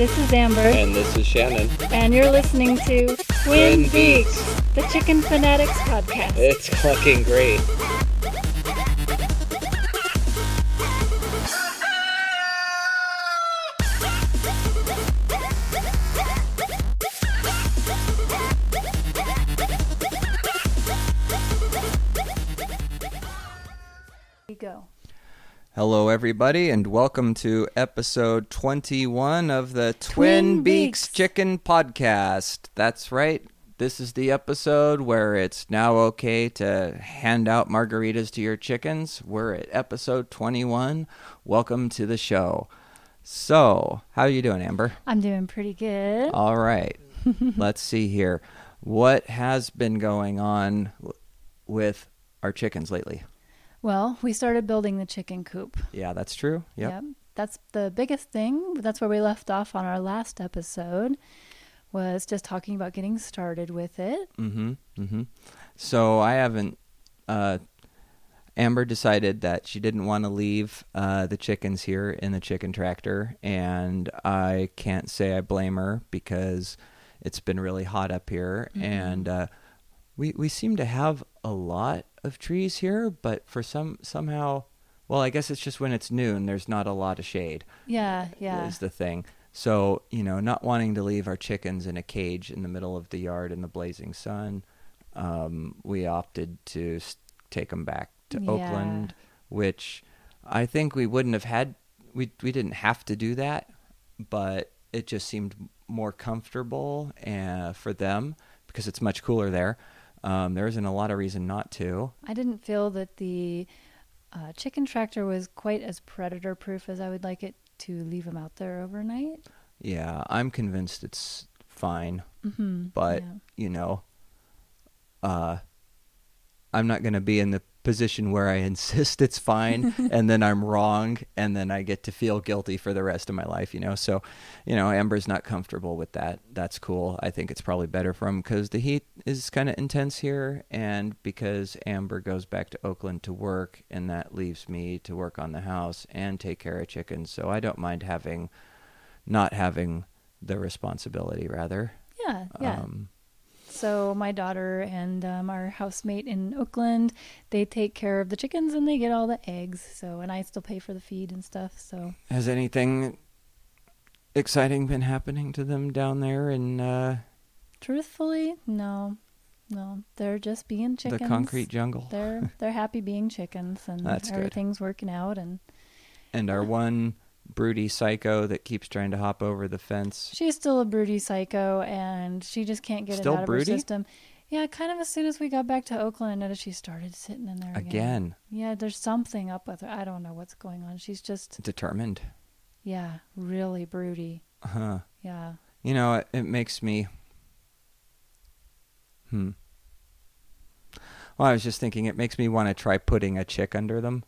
This is Amber, And this is Shannon. and you're listening to Twin Twin Beaks, the Chicken Fanatics podcast. It's fucking great. Everybody, and welcome to episode 21 of the Twin, Twin Beaks. Beaks. Chicken Podcast. That's right. This is the episode where it's now okay to hand out margaritas to your chickens. We're at episode 21. Welcome to the show. So, how are you doing, Amber? I'm doing pretty good. All right. Let's see here. What has been going on with our chickens lately? Well, we started building the chicken coop. Yeah, that's true. Yep. Yep. That's the biggest thing. That's where we left off on our last episode. Was just talking about getting started with it. Mm-hmm. Mm-hmm. So I haven't. Uh, Amber decided that she didn't want to leave uh, the chickens here in the chicken tractor, and I can't say I blame her because it's been really hot up here, and uh, we we seem to have a lot of trees here, but for some somehow, well, I guess it's just when it's noon. There's not a lot of shade Yeah, yeah. is the thing. So, you know, not wanting to leave our chickens in a cage in the middle of the yard in the blazing sun, um, we opted to take them back to Yeah. Oakland, which I think we wouldn't have had. We we didn't have to do that, but it just seemed more comfortable uh, for them because it's much cooler there. Um, there isn't a lot of reason not to. I didn't feel that the uh, chicken tractor was quite as predator proof as I would like it to leave them out there overnight. Yeah, I'm convinced it's fine. Mm-hmm. but yeah. you know uh i'm not going to be in the position where i insist it's fine and then i'm wrong and then i get to feel guilty for the rest of my life you know? So you know amber's not comfortable with that. That's cool. I think it's probably better for him because the heat is kind of intense here and because amber goes back to oakland to work and that leaves me to work on the house and take care of chickens so i don't mind having not having the responsibility rather. Yeah, yeah. um, so my daughter and um, our housemate in Oakland, they take care of the chickens and they get all the eggs. So and I still pay for the feed and stuff. So Has anything exciting been happening to them down there And uh, truthfully, no, no, they're just being chickens. the concrete jungle? They're they're happy being chickens and That's good. everything's working out and And our one broody psycho that keeps trying to hop over the fence. She's still a broody psycho, and she just can't get Still it out of her broody? system. Yeah, kind of as soon as we got back to Oakland, and she started sitting in there again. Again, Yeah, there's something up with her. I don't know what's going on. She's just, determined. yeah, really broody. Huh. Yeah. You know, it, it makes me. Hmm. Well, I was just thinking, it makes me want to try putting a chick under them.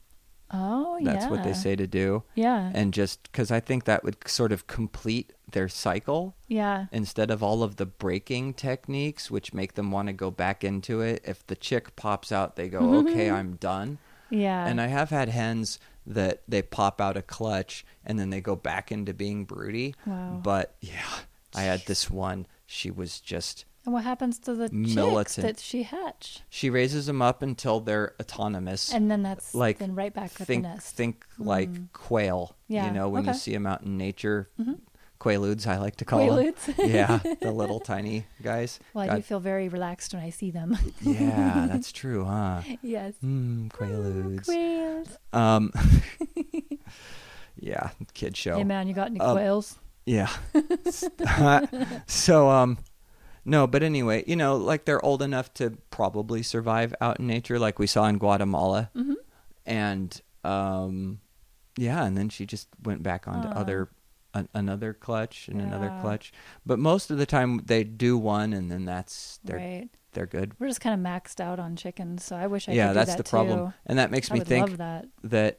Oh, yeah. That's what they say to do. Yeah. And just because I think that would sort of complete their cycle. yeah. instead of all of the breaking techniques which make them want to go back into it if the chick pops out they go mm-hmm. okay i'm done Yeah. and i have had hens that they pop out a clutch and then they go back into being broody Wow. but yeah i had this one she was just and what happens to the chicks militant. that she hatch? she raises them up until they're autonomous And then that's like then right back at think the nest. think like quail Yeah, you know when you see them out in nature quaaludes i like to call them yeah the little tiny guys well, I do feel very relaxed when I see them. Yeah, that's true, huh? yes. Mm, Quaaludes. Quails. Um, yeah, kid show. Hey, man, you got any Um, quails? Yeah. so, um, no, but anyway, you know, like they're old enough to probably survive out in nature, like we saw in Guatemala, Mm-hmm. and um, yeah, and then she just went back onto Aw. other. An, another clutch and another clutch, but most of the time they do one, and then that's they're Right. they're good. We're just kind of maxed out on chickens, so I wish I yeah, could do that's that the problem, too. and that makes I me think that. that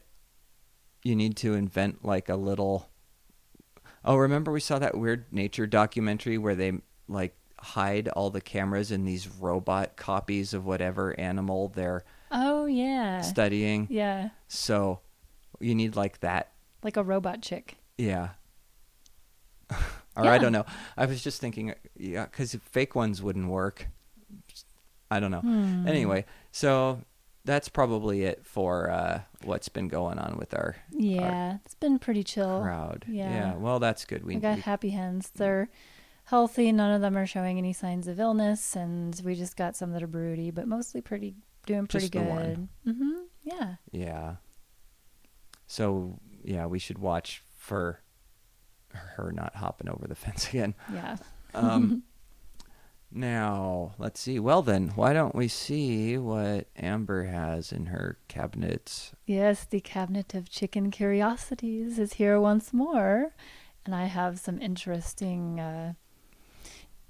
you need to invent like a little oh remember we saw that weird nature documentary where they like hide all the cameras in these robot copies of whatever animal they're Oh yeah, studying yeah, so you need like that like a robot chick. yeah Or I don't know. I was just thinking, yeah, because fake ones wouldn't work. I don't know. Hmm. Anyway, so that's probably it for uh, what's been going on with our Yeah, it's been pretty chill. crowd. yeah. Well, that's good. We, We got we- happy hens. They're healthy. None of them are showing any signs of illness, and we just got some that are broody, but mostly pretty doing pretty Just good. Mm-hmm. Yeah. yeah. So yeah, we should watch for her not hopping over the fence again. Yeah. Um, now, let's see. Well, then, why don't we see what Amber has in her cabinets? Yes, the cabinet of chicken curiosities is here once more, and I have some interesting uh,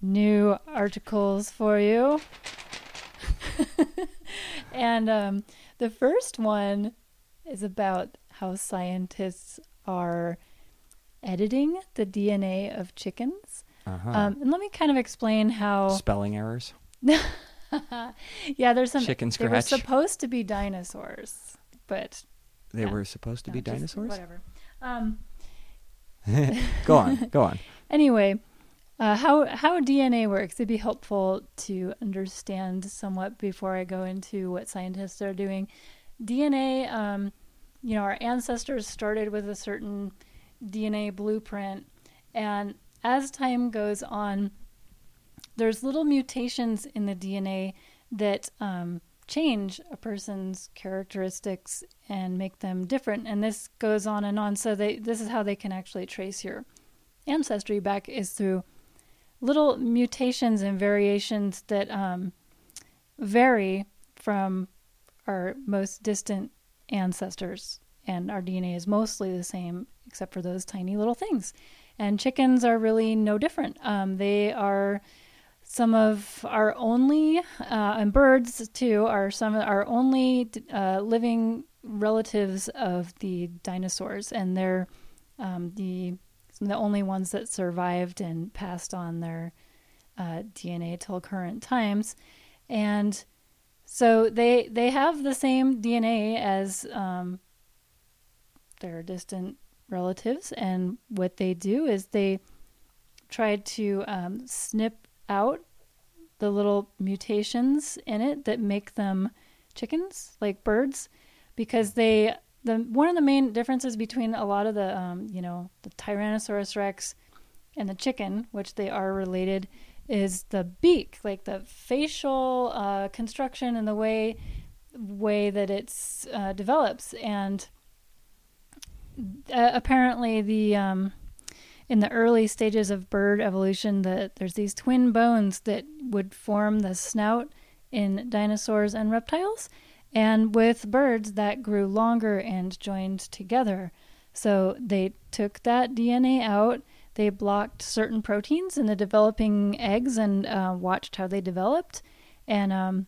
new articles for you. and um, the first one is about how scientists are editing the DNA of chickens. Uh-huh. Um, and let me kind of explain how. Spelling errors. yeah, there's some. Chicken scratch. They were supposed to be dinosaurs, but They Yeah. were supposed to no, be dinosaurs. Whatever. Um, go on, go on. anyway, uh, how how DNA works? It'd be helpful to understand somewhat before I go into what scientists are doing. DNA, um, you know, our ancestors started with a certain DNA blueprint, and as time goes on, there's little mutations in the DNA that um, change a person's characteristics and make them different. And this goes on and on. So they this is how they can actually trace your ancestry back is through little mutations and variations that um, vary from our most distant ancestors. And our DNA is mostly the same, except for those tiny little things. And chickens are really no different. Um, they are some of our only, uh, and birds too, are some of our only uh, living relatives of the dinosaurs. And they're um, the the only ones that survived and passed on their uh, DNA till current times, and so they they have the same DNA as um, their distant relatives, and what they do is they try to um, snip out the little mutations in it that make them chickens like birds because they the one of the main differences between a lot of the um, you know the Tyrannosaurus Rex and the chicken, which they are related, is the beak, like the facial uh, construction and the way way that it's uh, develops. And uh, apparently, the um, in the early stages of bird evolution, that there's these twin bones that would form the snout in dinosaurs and reptiles. And with birds, that grew longer and joined together. So they took that DNA out. They blocked certain proteins in the developing eggs and uh, watched how they developed. And um,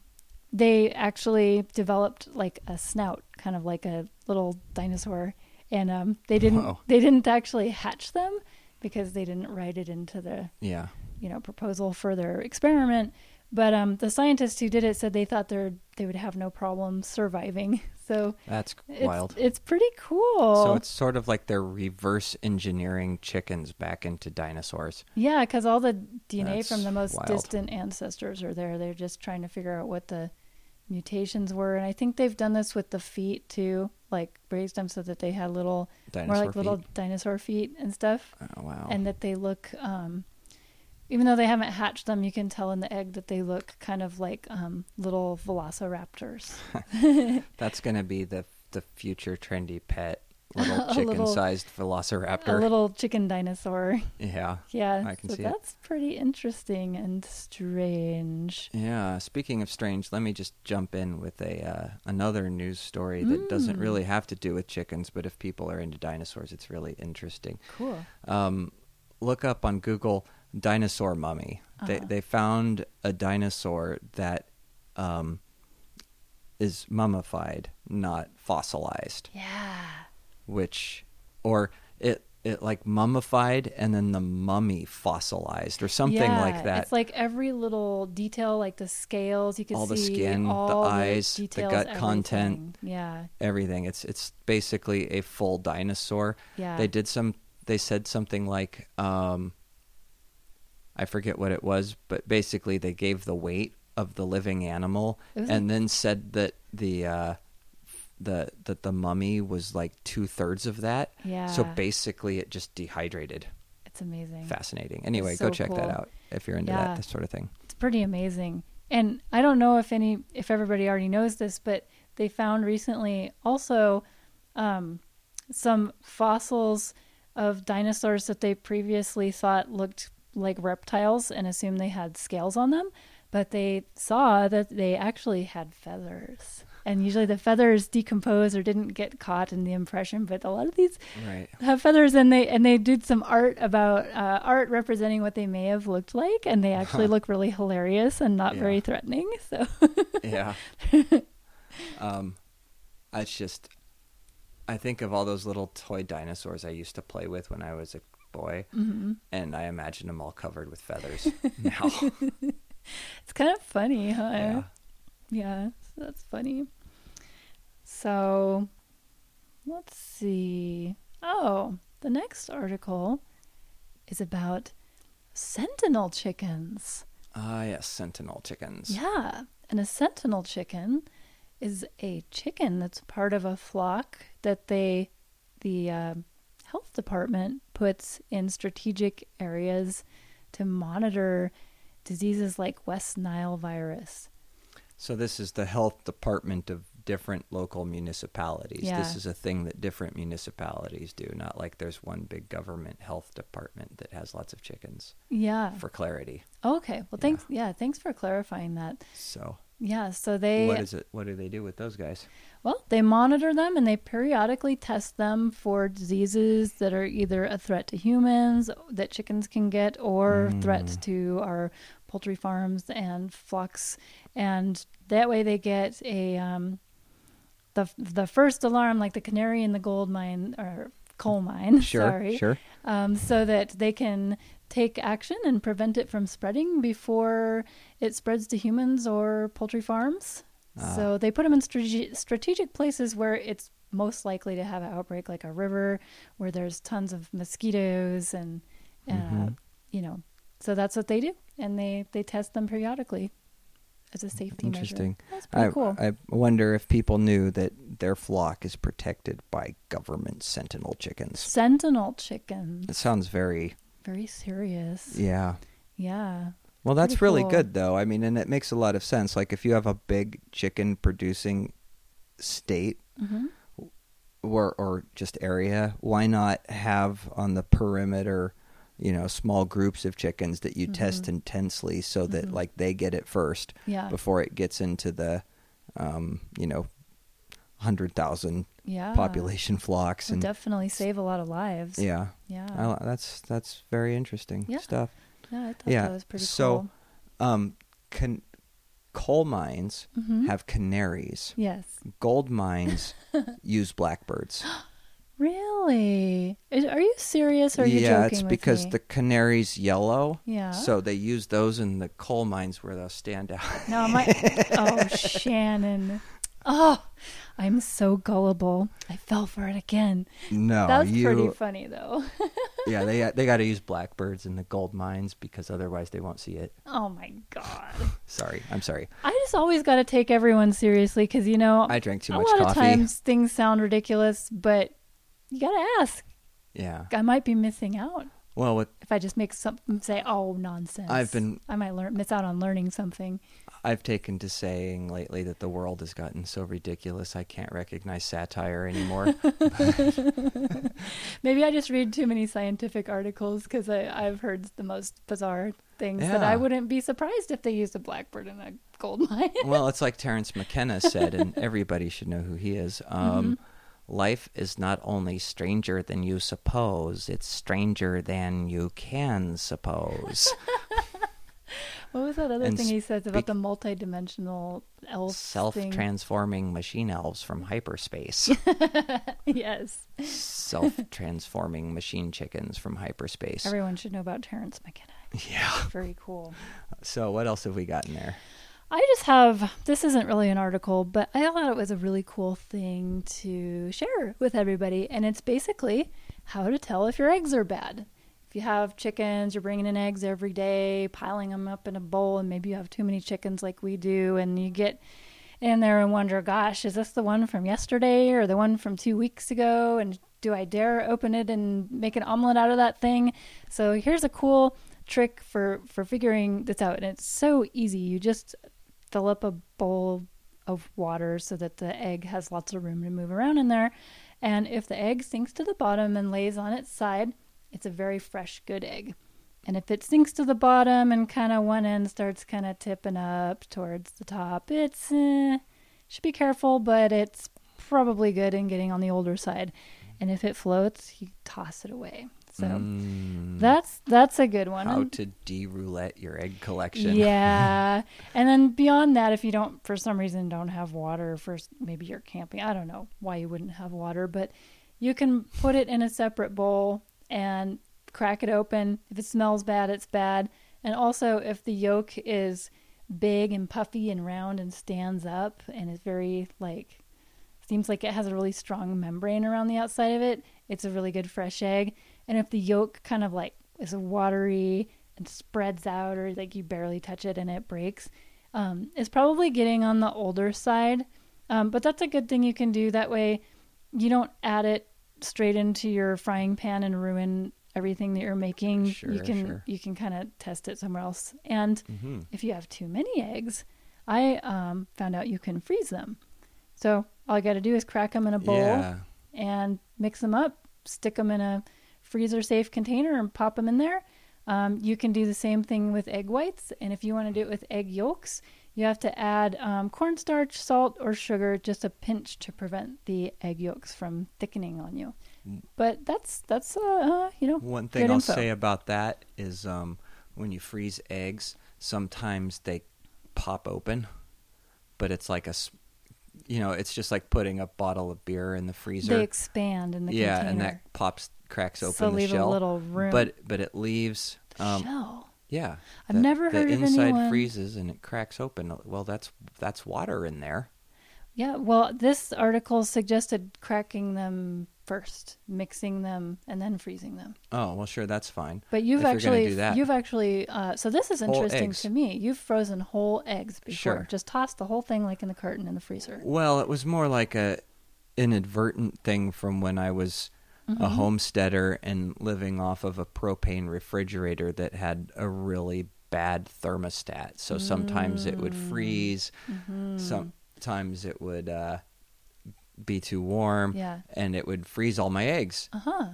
they actually developed like a snout, kind of like a little dinosaur. And um, they didn't Whoa. they didn't actually hatch them because they didn't write it into the Yeah. you know proposal for their experiment. But um, the scientists who did it said they thought they they would have no problem surviving. So That's it's, wild. It's pretty cool. So it's sort of like they're reverse engineering chickens back into dinosaurs. yeah, because all the DNA That's from the most wild. distant ancestors are there. They're just trying to figure out what the mutations were, and I think they've done this with the feet too, like raised them so that they had little Dinosaur more like feet. little dinosaur feet and stuff. Oh, wow. and that they look um even though they haven't hatched them you can tell in the egg that they look kind of like um little velociraptors That's going to be the the future trendy pet, little chicken-sized velociraptor, a little chicken dinosaur yeah. yeah I can so see it. that's pretty interesting and strange Yeah. Speaking of strange, let me just jump in with a uh, another news story that doesn't Mm. really have to do with chickens, but if people are into dinosaurs, it's really interesting. cool Um, look up on Google dinosaur mummy. They Uh-huh. they found a dinosaur that um, is mummified, not fossilized, yeah which or it it like mummified and then the mummy fossilized or something Yeah, like that. it's like every little detail like the scales you can see All the see skin, the eyes, the details, gut content. yeah Everything. It's it's basically a full dinosaur. yeah They did some. They said something like um, I forget what it was, but basically they gave the weight of the living animal and then said that the uh, the that the mummy was like two thirds of that. Yeah. So basically, it just dehydrated. It's amazing. Fascinating. Anyway, so go check that out if you're into Yeah. that this sort of thing. It's pretty amazing. And I don't know if any if everybody already knows this, but they found recently also um, some fossils of dinosaurs that they previously thought looked like reptiles and assumed they had scales on them, but they saw that they actually had feathers. And usually the feathers decompose or didn't get caught in the impression, but a lot of these Right. have feathers and they and they did some art about uh, art representing what they may have looked like and they actually Huh. look really hilarious and not Yeah. very threatening so yeah. um, it's just, I think of all those little toy dinosaurs I used to play with when I was a boy, hmm and I imagine them all covered with feathers now. it's kind of funny huh yeah. yeah so that's funny so let's see oh the next article is about sentinel chickens Ah, yes, sentinel chickens. Yeah, and a sentinel chicken is a chicken that's part of a flock that they, the uh, health department, puts in strategic areas to monitor diseases like West Nile virus. So this is the health department of different local municipalities. Yeah. This is a thing that different municipalities do, not like there's one big government health department that has lots of chickens Yeah. for clarity. Okay. Well, thanks. Yeah, thanks for clarifying that. So Yeah. So they what is it what do they do with those guys? Well, they monitor them and they periodically test them for diseases that are either a threat to humans that chickens can get or threats to our poultry farms and flocks. And that way they get a um, the the first alarm like the canary in the gold mine or coal mine, Sure, sorry. sure. Um, so that they can take action and prevent it from spreading before it spreads to humans or poultry farms. Ah. So they put them in strate- strategic places where it's most likely to have an outbreak, like a river where there's tons of mosquitoes and, uh, Mm-hmm. you know, so that's what they do, and they they test them periodically as a safety Interesting. measure. That's pretty I, cool. I wonder if people knew that their flock is protected by government sentinel chickens. Sentinel chickens, It sounds very very serious. yeah. Yeah. Well, that's Pretty really cool. good though. I mean, and it makes a lot of sense. Like if you have a big chicken producing state hmm or or just area, why not have on the perimeter, you know, small groups of chickens that you test Mhm. intensely so that Mhm. like they get it first Yeah. before it gets into the um, you know, 100,000 Yeah. population flocks Would and definitely save a lot of lives. yeah. Yeah. I that's that's very interesting Yeah. stuff. yeah, I thought yeah, that was pretty so- Um can coal mines cool. Mhm. have canaries. Yes. Gold mines use blackbirds. Really? Are you serious or are you yeah, it's because me? the canaries yellow. Yeah. So they use those in the coal mines where they'll stand out. No, my oh Shannon. Oh, I'm so gullible. I fell for it again. no, That's you. pretty funny though. yeah, they they got to use blackbirds in the gold mines because otherwise they won't see it. Oh my god. Sorry, I'm sorry. I just always got to take everyone seriously because you know I drank too a much lot of coffee. times things sound ridiculous, but you got to ask. Yeah. I might be missing out Well, if I just make something say, "Oh, nonsense." I've been- I might learn miss out on learning something. I've taken to saying lately that the world has gotten so ridiculous I can't recognize satire anymore. Maybe I just read too many scientific articles because I've heard the most bizarre things that Yeah. I wouldn't be surprised if they used a blackbird in a gold mine. well, it's like Terence McKenna said, and everybody should know who he is. Um, Life is not only stranger than you suppose; it's stranger than you can suppose. What was that other And thing he says about the multidimensional elf thing? Self-transforming machine elves from hyperspace. yes, Self-transforming machine chickens from hyperspace. everyone should know about Terence McKenna. Yeah. Very cool. So what else have we got in there? I just have this isn't really an article, but I thought it was a really cool thing to share with everybody. And it's basically how to tell if your eggs are bad. You have chickens, you're bringing in eggs every day, piling them up in a bowl, and maybe you have too many chickens like we do, and you get in there and wonder, gosh, is this the one from yesterday or the one from two weeks ago? And do I dare open it and make an omelet out of that thing? So here's a cool trick for for figuring this out, and it's so easy. You just fill up a bowl of water so that the egg has lots of room to move around in there. And if the egg sinks to the bottom and lays on its side, it's a very fresh, good egg. And if it sinks to the bottom and kind of one end starts kind of tipping up towards the top, it's eh, should be careful, but it's probably good in getting on the older side. And if it floats, you toss it away. So Mm, that's that's a good one. how to de-roulette your egg collection. yeah. and then beyond that, if you don't, for some reason, don't have water, for maybe you're camping. I don't know why you wouldn't have water, but you can put it in a separate bowl and crack it open. If it smells bad, it's bad. And also, if the yolk is big and puffy and round and stands up and is very like seems like it has a really strong membrane around the outside of it, it's a really good fresh egg. And if the yolk kind of like is watery and spreads out or like you barely touch it and it breaks, um, it's probably getting on the older side. Um, but that's a good thing you can do. That way you don't add it straight into your frying pan and ruin everything that you're making. you can sure. you can kind of test it somewhere else. And hmm if you have too many eggs, I um, found out you can freeze them. So all you got to do is crack them in a bowl Yeah. and mix them up, stick them in a freezer safe container and pop them in there. Um, you can do the same thing with egg whites. And if you want to do it with egg yolks, you have to add um, cornstarch, salt, or sugar, just a pinch to prevent the egg yolks from thickening on you. But that's that's uh, uh you know One thing I'll info. say about that is um, when you freeze eggs, sometimes they pop open, but it's like a, you know, it's just like putting a bottle of beer in the freezer. they expand in the yeah, container. and that pops, cracks open so the leave shell. a little room. But but it leaves. The Um, shell. Yeah, I've the- never heard anyone. the inside freezes and it cracks open. Well, that's that's water in there. Yeah, well, this article suggested cracking them first, mixing them, and then freezing them. Oh well, sure, that's fine. But you've If actually, you've actually, uh, so this is Whole interesting eggs. to me. You've frozen whole eggs before. Sure. Just toss the whole thing like in the carton in the freezer. Well, it was more like a inadvertent thing from when I was Mm-hmm. a homesteader and living off of a propane refrigerator that had a really bad thermostat. So sometimes it would Mm. freeze, Mm-hmm. sometimes it would uh, be too warm, Yeah. and it would freeze all my eggs Uh huh.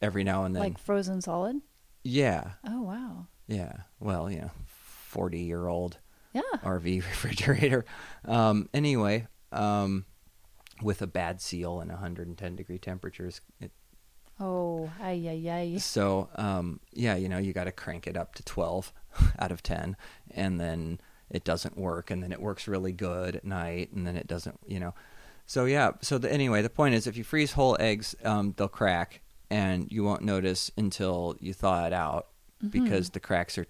every now and then. Like frozen solid. yeah, Oh wow. yeah. Well, you know, forty year old Yeah. RV refrigerator. Um, anyway, um, with a bad seal and 110 degree temperatures. It, Oh, ay ay ay. so, um, yeah, you know, you got to crank it up to 12 out of 10, and then it doesn't work, and then it works really good at night, and then it doesn't, you know. So, yeah, so the, anyway, the point is if you freeze whole eggs, um, they'll crack, and you won't notice until you thaw it out because the cracks are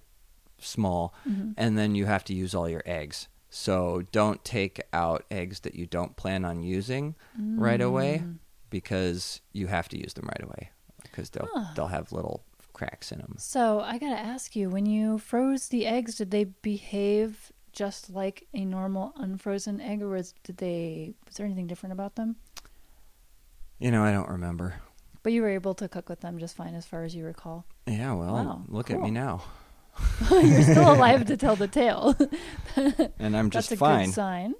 small, and then you have to use all your eggs. So don't take out eggs that you don't plan on using right away because you have to use them right away because they'll Huh. they'll have little cracks in them. So I gotta ask you, when you froze the eggs, did they behave just like a normal unfrozen egg, or was did they? Was there anything different about them? You know, I don't remember. But you were able to cook with them just fine, as far as you recall. Yeah, well, Wow, look at me now, You're still alive to tell the tale. and I'm just That's a fine. good sign.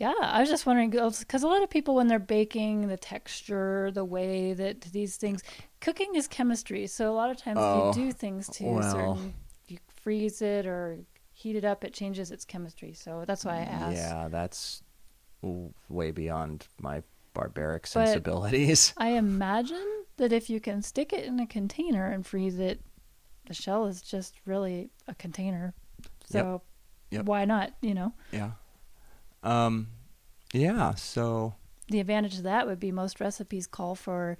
Yeah, I was just wondering because a lot of people, when they're baking, the texture, the way that these things, cooking is chemistry. So a lot of times Oh, you do things to well. certain, you freeze it or heat it up, it changes its chemistry. So that's why I mm, asked. Yeah, that's way beyond my barbaric But- sensibilities. I imagine that if you can stick it in a container and freeze it, the shell is just really a container. So Yep. why not? You know, yeah. Um. Yeah. So the advantage of that would be most recipes call for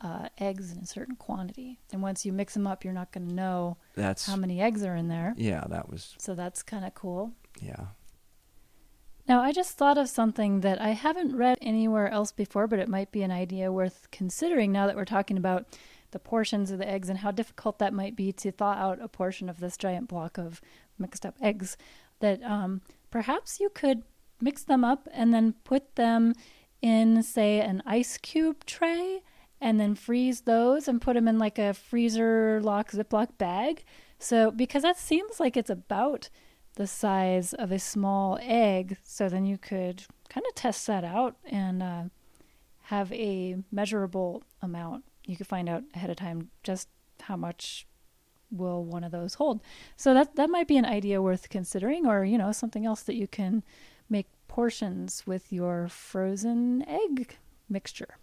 uh, eggs in a certain quantity, and once you mix them up, you're not going to know that's how many eggs are in there. yeah. That was So that's kind of cool. yeah. Now, I just thought of something that I haven't read anywhere else before, but it might be an idea worth considering now that we're talking about the portions of the eggs and how difficult that might be to thaw out a portion of this giant block of mixed up eggs, that um, perhaps you could mix them up and then put them in, say, an ice cube tray and then freeze those and put them in like a freezer lock Ziploc bag. So, because that seems like it's about the size of a small egg, so then you could kind of test that out and uh, have a measurable amount. You could find out ahead of time just how much will one of those hold. So that that might be an idea worth considering, or you know something else that you can portions with your frozen egg mixture.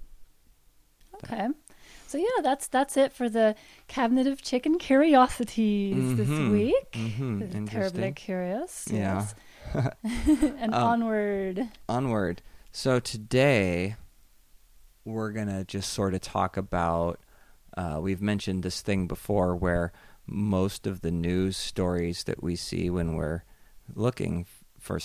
Okay. So yeah, that's that's it for the cabinet of chicken curiosities this Mhm. week. Mhm. Terribly curious. Yeah. Yes. and Um, onward. Onward. So today we're gonna just sort of talk about. Uh, we've mentioned this thing before, where most of the news stories that we see when we're looking for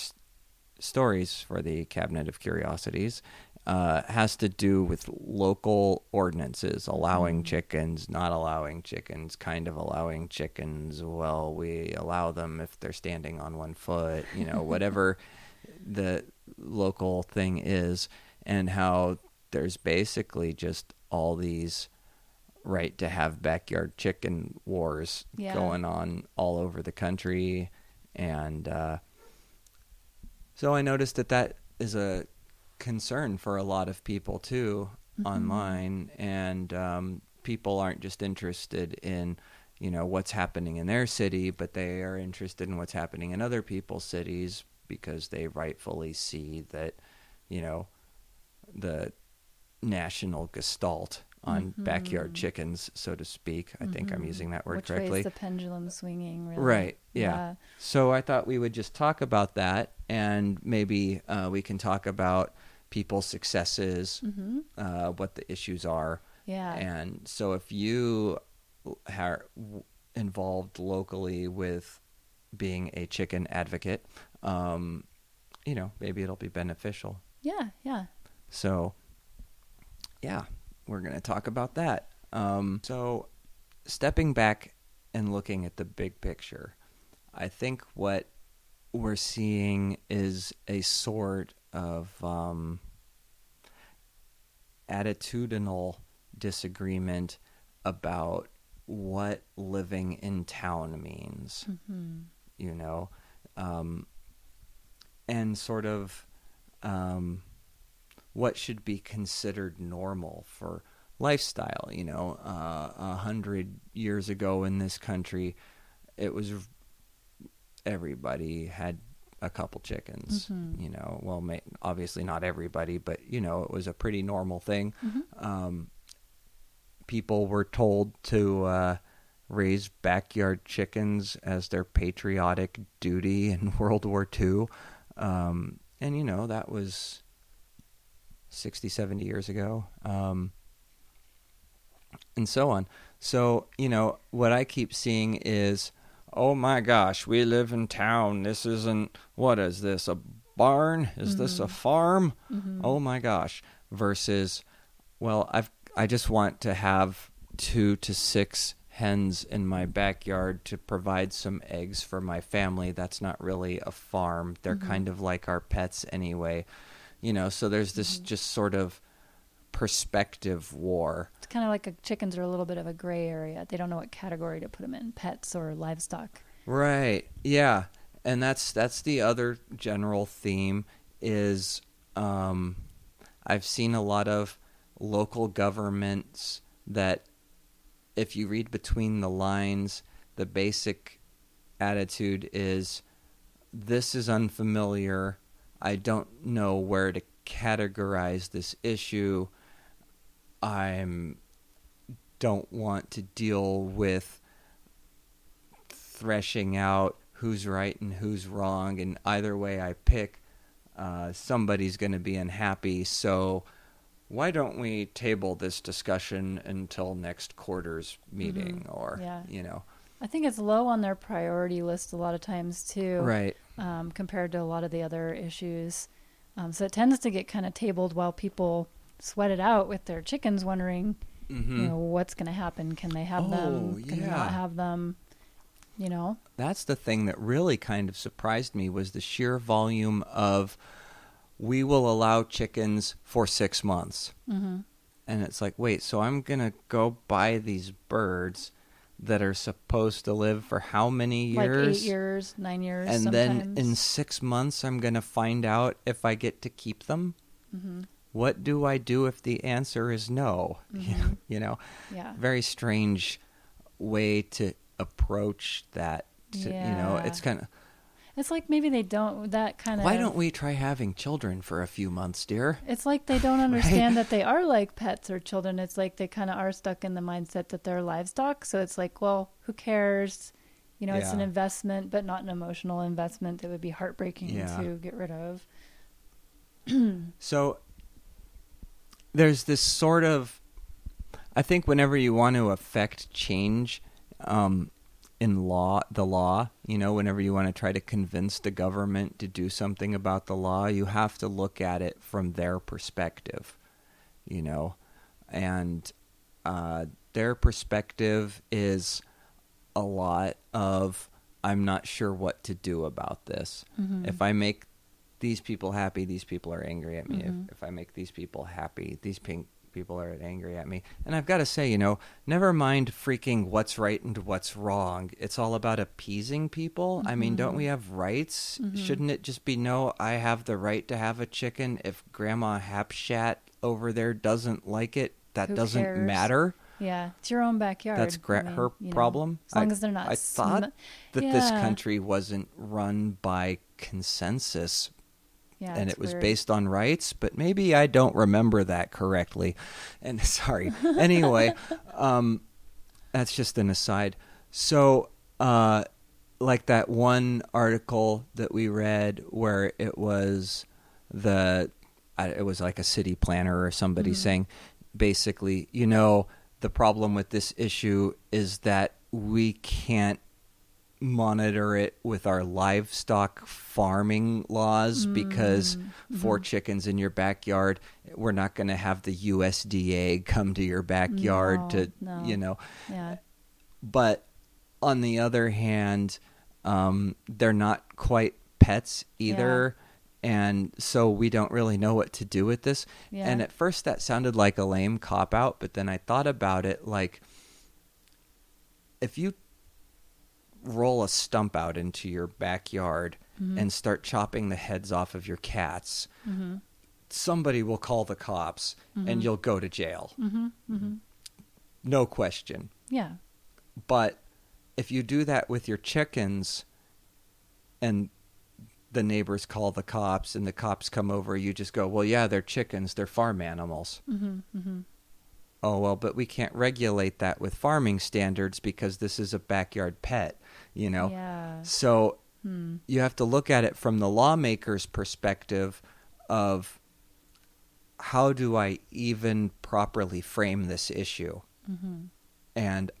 stories for the Cabinet of Curiosities uh, has to do with local ordinances allowing chickens, not allowing chickens, kind of allowing chickens. Well, we allow them if they're standing on one foot, you know, whatever the local thing is, and how there's basically just all these right to have backyard chicken wars Yeah. going on all over the country and uh, so i noticed that that is a concern for a lot of people too online and um, people aren't just interested in you know what's happening in their city but they are interested in what's happening in other people's cities because they rightfully see that you know the national gestalt on backyard chickens so to speak i think i'm using that word Which correctly the pendulum swinging? Really? Right. Yeah. So I thought we would just talk about that, and maybe uh, we can talk about people's successes, Mm-hmm. uh, what the issues are, Yeah. and so if you are involved locally with being a chicken advocate, um, you know, maybe it'll be beneficial. yeah. Yeah. So, yeah, we're going to talk about that. Um, so, stepping back and looking at the big picture, I think what we're seeing is a sort of um, attitudinal disagreement about what living in town means Mm-hmm. you know, um, and sort of um, what should be considered normal for lifestyle. You know, uh, a hundred years ago in this country, it was everybody had a couple chickens. Mhm. You know, well, may, obviously not everybody, but you know, it was a pretty normal thing. Mm-hmm. Um, people were told to uh, raise backyard chickens as their patriotic duty in World War II. Um, and, you know, that was 60, 70 years ago. Um, and so on. So, you know, what I keep seeing is, oh my gosh, we live in town. This isn't, what is this, a barn? Is this a farm? Mm-hmm. Oh my gosh. Versus, well, I've, I just want to have two to six hens in my backyard to provide some eggs for my family. That's not really a farm. They're kind of like our pets anyway. You know, so there's this just sort of perspective war. It's kind of like a, chickens are a little bit of a gray area. They don't know what category to put them in, pets or livestock. Right. Yeah. And that's that's the other general theme is um I've seen a lot of local governments that if you read between the lines, the basic attitude is this is unfamiliar. I don't know where to categorize this issue. I'm don't want to deal with threshing out who's right and who's wrong, and either way I pick, uh, somebody's going to be unhappy. So why don't we table this discussion until next quarter's meeting, or Yeah. you know, I think it's low on their priority list a lot of times too, right? um, compared to a lot of the other issues. Um, so it tends to get kind of tabled while people sweat it out with their chickens, wondering, Mhm. You know, what's going to happen? Can they have Oh, them? Can they not have them? You know? That's the thing that really kind of surprised me was the sheer volume of we will allow chickens for six months. hmm And it's like, wait, so I'm going to go buy these birds that are supposed to live for how many years? Like eight years, nine years. and sometimes. then in six months, I'm going to find out if I get to keep them. hmm What do I do if the answer is no? Mhm. you know, Yeah. very strange way to approach that. To, You know, it's kind of It's like maybe they don't, that kind of. why don't we try having children for a few months, dear? It's like they don't understand that they are like pets or children. It's like they kind of are stuck in the mindset that they're livestock. So it's like, well, who cares? You know, it's an investment, but not an emotional investment that would be heartbreaking Yeah. to get rid of. So there's this sort of I think whenever you want to affect change um, in law, the law, you know, whenever you want to try to convince the government to do something about the law, you have to look at it from their perspective, you know, and uh, their perspective is a lot of I'm not sure what to do about this. Mhm. If I make these people happy, these people are angry at me. Mhm. If, if I make these people happy, these pink people are angry at me. And I've got to say, you know, never mind freaking what's right and what's wrong. It's all about appeasing people. I mean, don't Mhm. we have rights? Mhm. Shouldn't it just be no, I have the right to have a chicken if Grandma Hapshat over there doesn't like it? That Who doesn't cares? matter. Yeah, it's your own backyard. That's gra- I mean, her you know, problem. As long I- as they're not. I sm- thought that this country wasn't run by consensus yeah, and it was weird. based on rights, but maybe I don't remember that correctly. And sorry. anyway, um, that's just an aside. So, uh, like that one article that we read where it was the, it was like a city planner or somebody Mhm. saying, basically, you know, the problem with this issue is that we can't monitor it with our livestock farming laws because Mm, four mhm. chickens in your backyard we're not going to have the USDA come to your backyard No, to no. you know Yeah. but on the other hand um, they're not quite pets either and so we don't really know what to do with this Yeah. and at first that sounded like a lame cop out but then I thought about it like if you roll a stump out into your backyard Mhm. and start chopping the heads off of your cats, Mhm. somebody will call the cops Mhm. and you'll go to jail. Mhm. Mhm. No question. Yeah. But if you do that with your chickens and the neighbors call the cops and the cops come over, you just go, well, yeah, they're chickens, they're farm animals. Mhm. Mhm. Oh, well, but we can't regulate that with farming standards because this is a backyard pet, you know? Yeah. So Hmm. you have to look at it from the lawmaker's perspective of how do I even properly frame this issue? Mhm. And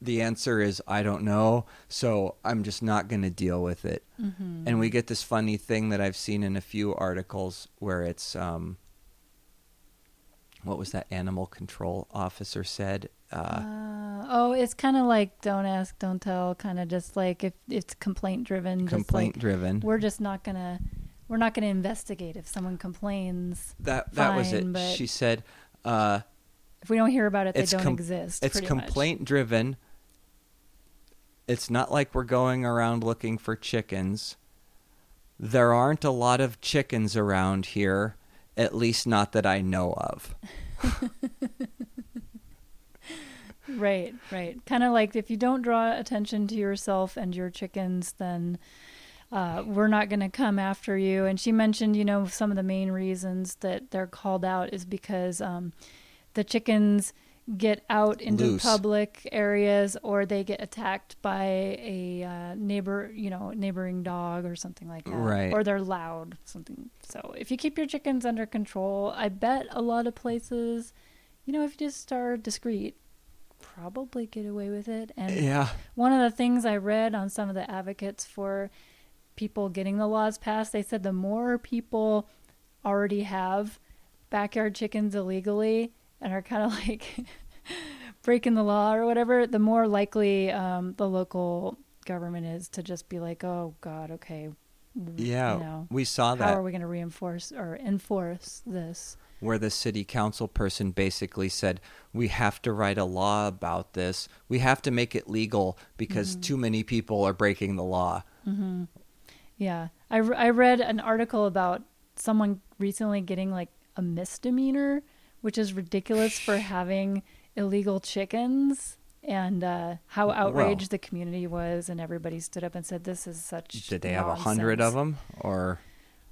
the answer is I don't know, so I'm just not going to deal with it. Mhm. And we get this funny thing that I've seen in a few articles where it's um what was that animal control officer said? Uh, Uh, oh, it's kind of like don't ask, don't tell. Kind of just like if it's complaint driven. complaint like, driven. we're just not gonna, we're not gonna investigate if someone complains. That that was it. She said uh If we don't hear about it, they don't com- exist. it's much. complaint driven. It's not like we're going around looking for chickens. There aren't a lot of chickens around here, at least not that I know of. Right, right. Kind of like if you don't draw attention to yourself and your chickens, then uh, we're not going to come after you. And she mentioned, you know, some of the main reasons that they're called out is because um, the chickens get out into Loose. public areas or they get attacked by a uh, neighbor, you know, neighboring dog or something like that. Right. Or they're loud, something. So if you keep your chickens under control, I bet a lot of places, you know, if you just are discreet, probably get away with it. And Yeah. one of the things I read on some of the advocates for people getting the laws passed, they said the more people already have backyard chickens illegally, and are kind of like breaking the law or whatever, the more likely um, the local government is to just be like, "Oh God, okay, Yeah, you know, we saw that. how are we going to reinforce or enforce this?" where the city council person basically said, "We have to write a law about this. We have to make it legal because Mm-hmm. too many people are breaking the law." Yeah, I, re- I read an article about someone recently getting like a misdemeanor, which is ridiculous for having illegal chickens, and uh, how outraged Well- the community was, and everybody stood up and said, "This is such." Did they have a hundred of them or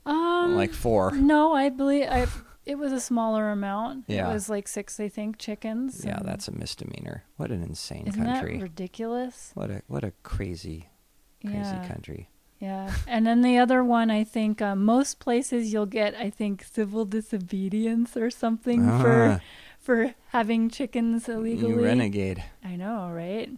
Um, like four? No, I believe I. It was a smaller amount. Yeah. It was like six, I think, chickens. Yeah, that's a misdemeanor. What an insane isn't country. that ridiculous? what a what a crazy crazy yeah. country. Yeah, and then the other one, I think uh, most places you'll get, I think, civil disobedience or something Ah, for for having chickens illegally. you renegade. I know, right?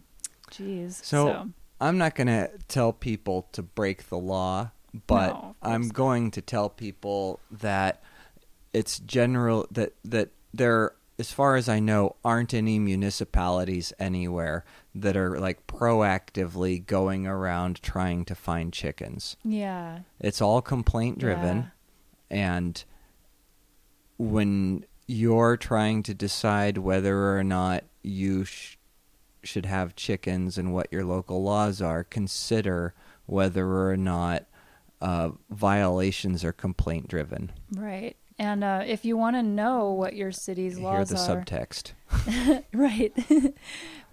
Jeez. So, I'm not going to tell people to break the law, but No, I'm course going to tell people that it's general that that there as far as I know aren't any municipalities anywhere that are like proactively going around trying to find chickens. yeah, It's all complaint driven and when you're trying to decide whether or not you sh- should have chickens and what your local laws are, consider whether or not uh, violations are complaint driven. right. And uh, if you want to know what your city's Hear laws the are, the subtext. right. but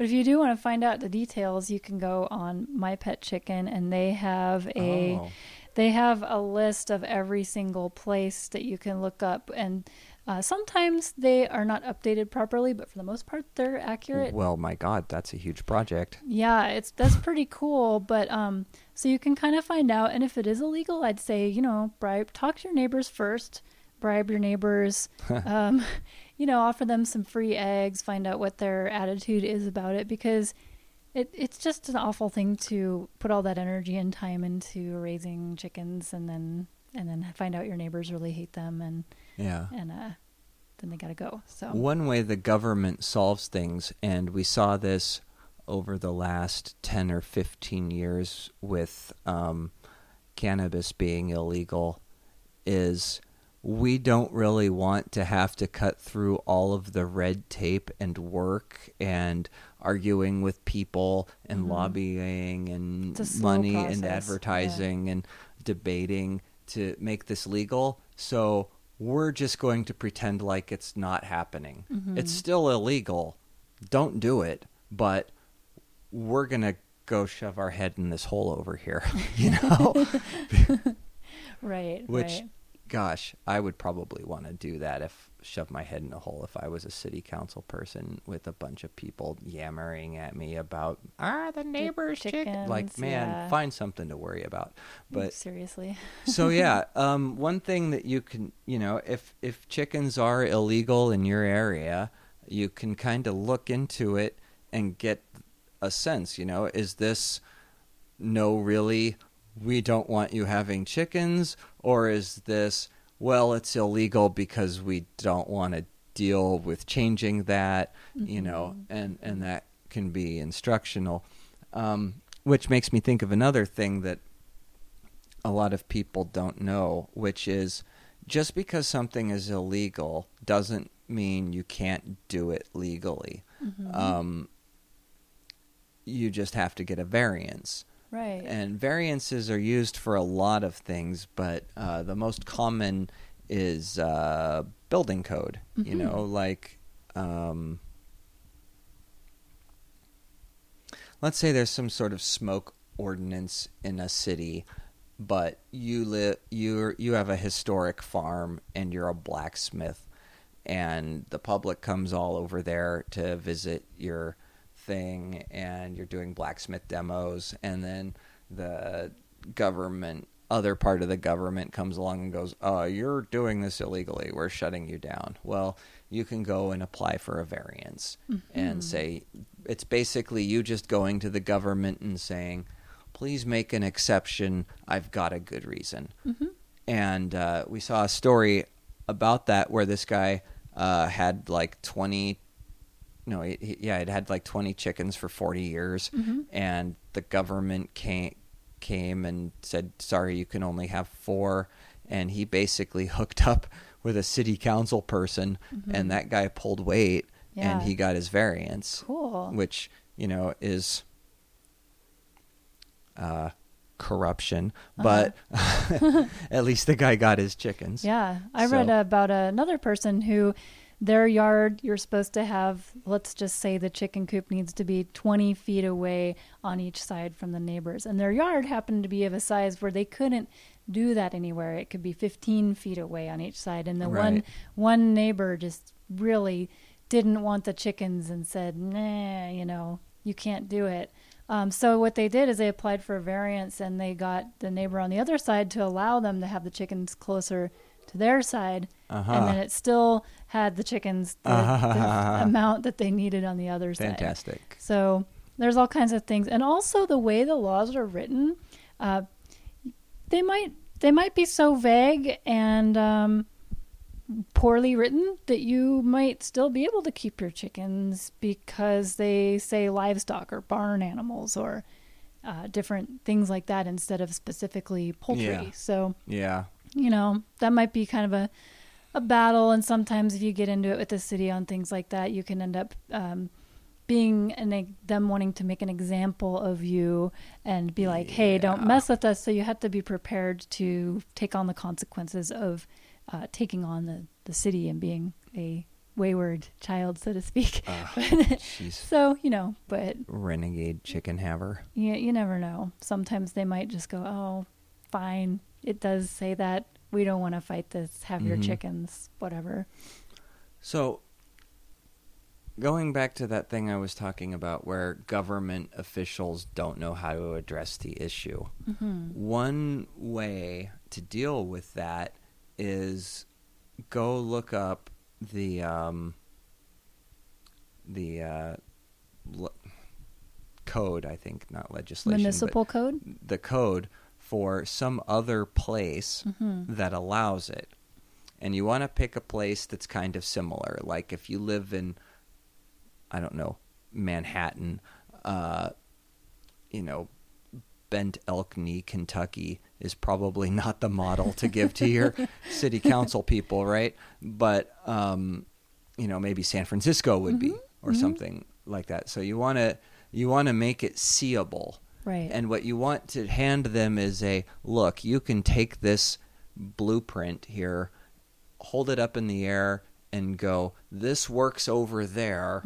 if you do want to find out the details, you can go on My Pet Chicken, and they have a. Oh. They have a list of every single place that you can look up, and uh, sometimes they are not updated properly, but for the most part, they're accurate. Well, my God, that's a huge project. Yeah, it's that's pretty cool. But um, so you can kind of find out, and if it is illegal, I'd say you know, bribe, talk to your neighbors first, bribe your neighbors, um, you know, offer them some free eggs, find out what their attitude is about it, because it it's just an awful thing to put all that energy and time into raising chickens, and then and then find out your neighbors really hate them, and Yeah. and uh, then they gotta go. So One way the government solves things, and we saw this over the last 10 or 15 years with um, cannabis being illegal, is we don't really want to have to cut through all of the red tape and work and arguing with people and Mhm. lobbying and It's a slow money and process, yeah. advertising and debating to make this legal. So we're just going to pretend like it's not happening. Mhm. It's still illegal. Don't do it, but we're going to go shove our head in this hole over here, you know? right, Which right. gosh, I would probably want to do that if shove my head in a hole if I was a city council person with a bunch of people yammering at me about ah the neighbor's chicken. Like, man, yeah. find something to worry about. But seriously, so yeah, um, one thing that you can, you know, if if chickens are illegal in your area, you can kind of look into it and get a sense. You know, is this no, really, we don't want you having chickens, or is this well, it's illegal because we don't want to deal with changing that, you know, and and that can be instructional. Um, which makes me think of another thing that a lot of people don't know, which is just because something is illegal doesn't mean you can't do it legally. Mm-hmm. Um, you just have to get a variance. Right. And variances are used for a lot of things, but uh, the most common is uh, building code. You Mhm. know, like um, let's say there's some sort of smoke ordinance in a city, but you live you you have a historic farm and you're a blacksmith, and the public comes all over there to visit your thing, and you're doing blacksmith demos, and then the government other part of the government comes along and goes, "Uh, you're doing this illegally. We're shutting you down." Well, you can go and apply for a variance and say it's basically you just going to the government and saying, "Please make an exception. I've got a good reason." Mm-hmm. And uh, we saw a story about that where this guy uh, had like 20 no it, it- yeah it had like 20 chickens for 40 years Mm-hmm. and the government came came and said sorry you can only have four and he basically hooked up with a city council person and that guy pulled weight Mm-hmm. Yeah. and he got his variance Cool. which you know is uh, corruption, but at least the guy got his chickens. Uh-huh. Yeah, I read about another person who their yard you're supposed to have let's just say the chicken coop needs to be 20 feet away on each side from the neighbors. And their yard happened to be of a size where they couldn't do that anywhere. It could be 15 feet away on each side. And the one one neighbor just really didn't want the chickens and said nah you know you can't do it. Um, so what they did is they applied for a variance and they got the neighbor on the other side to allow them to have the chickens closer to their side Uh-huh. and then it still had the chickens the, the amount that they needed on the other side Fantastic. so there's all kinds of things, and also the way the laws are written, uh, they might they might be so vague and um, poorly written that you might still be able to keep your chickens because they say livestock or barn animals or uh, different things like that instead of specifically poultry. Yeah. So Yeah. You know that might be kind of a a battle and sometimes if you get into it with the city on things like that you can end up um, being an, them wanting to make an example of you and be like hey don't mess with us so you have to be prepared to take on the consequences of uh, taking on the, the city and being a wayward child so to speak Jeez. so you know but Renegade chicken haver. you, you never know. Sometimes they might just go, oh, fine. It does say that. We don't want to fight this. Have your Mhm. chickens, whatever. So, going back to that thing I was talking about where government officials don't know how to address the issue, Mm-hmm. one way to deal with that is go look up the um, the uh, le- code. I think not legislation, Municipal code? the code for some other place Mm-hmm. that allows it. And you want to pick a place that's kind of similar. Like if you live in, I don't know, Manhattan, uh, you know, Bent Elk Knee, Kentucky is probably not the model to give to your city council people, right? But, um, you know, maybe San Francisco would be or something like that. So you want to you want to make it seeable. Right. And what you want to hand them is a look, you can take this blueprint here, hold it up in the air, and go, this works over there.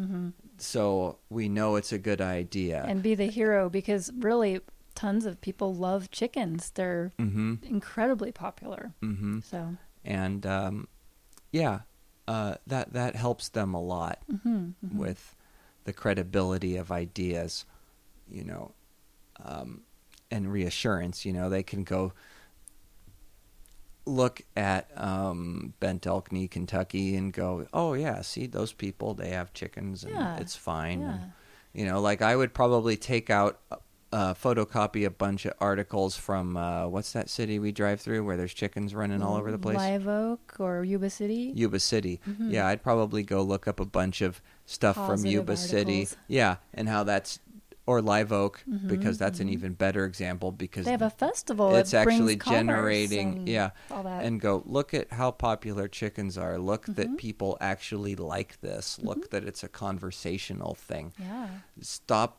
So we know it's a good idea. Mm-hmm. and be the hero because really tons of people love chickens. They're mm-hmm. incredibly popular. Mm-hmm. So, And um, yeah, uh, that, that helps them a lot mm-hmm. with the credibility of ideas, you know, um, and reassurance. You know, they can go look at um, Bent Elk Knee, Kentucky, and go, "Oh yeah, see those people? They have chickens, and Yeah, it's fine." yeah. You know, like I would probably take out. Uh, photocopy a bunch of articles from uh, what's that city we drive through where there's chickens running all over the place? Live Oak or Yuba City. Yuba City. Mhm. Yeah, I'd probably go look up a bunch of stuff from Positive Yuba City. Yeah, and how that's or Live Oak Mhm, because that's an even better example because They have a festival. it's it actually generating and yeah all that. and go look at how popular chickens are. Look Mhm. that people actually like this. Mm-hmm. Look that it's a conversational thing. yeah. Stop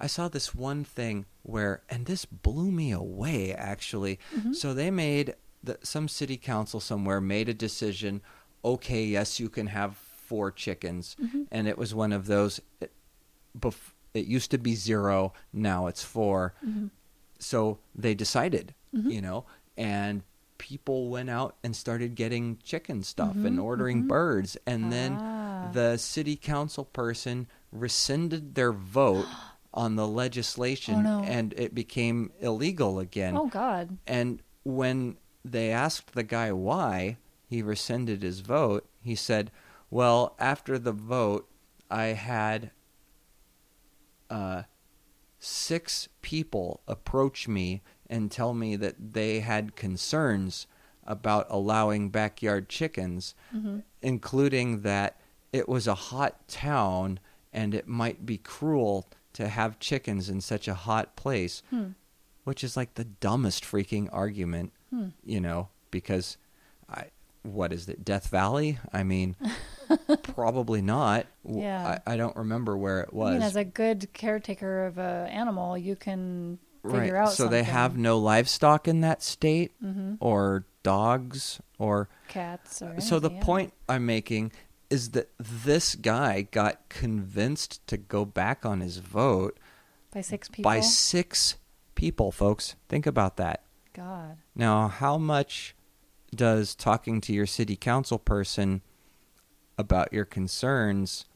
I saw this one thing where, and this blew me away actually. Mhm. So they made the, some city council somewhere made a decision. Okay, yes, you can have four chickens, Mhm. and it was one of those. It, bef- it used to be zero, now it's 4 Mhm. So they decided, Mhm. you know, and people went out and started getting chicken stuff and Mhm, ordering mhm. birds, and then Ah. the city council person rescinded their vote on the legislation Oh, no. and it became illegal again. Oh God. And when they asked the guy why he rescinded his vote, he said, Well, after the vote, I had uh, six people approach me and tell me that they had concerns about allowing backyard chickens, mm-hmm. including that it was a hot town and it might be cruel to have chickens in such a hot place, hmm. which is like the dumbest freaking argument, hmm. you know, because I what is it, Death Valley? I mean, probably not. Yeah. I, I don't remember where it was. I mean, as a good caretaker of a animal, you can figure right. out. So they have no livestock in that state Mhm. or dogs or cats or so the yeah. point I'm making is that this guy got convinced to go back on his vote by six people. by six people, folks. Think about that. God, Now, how much does talking to your city council person about your concerns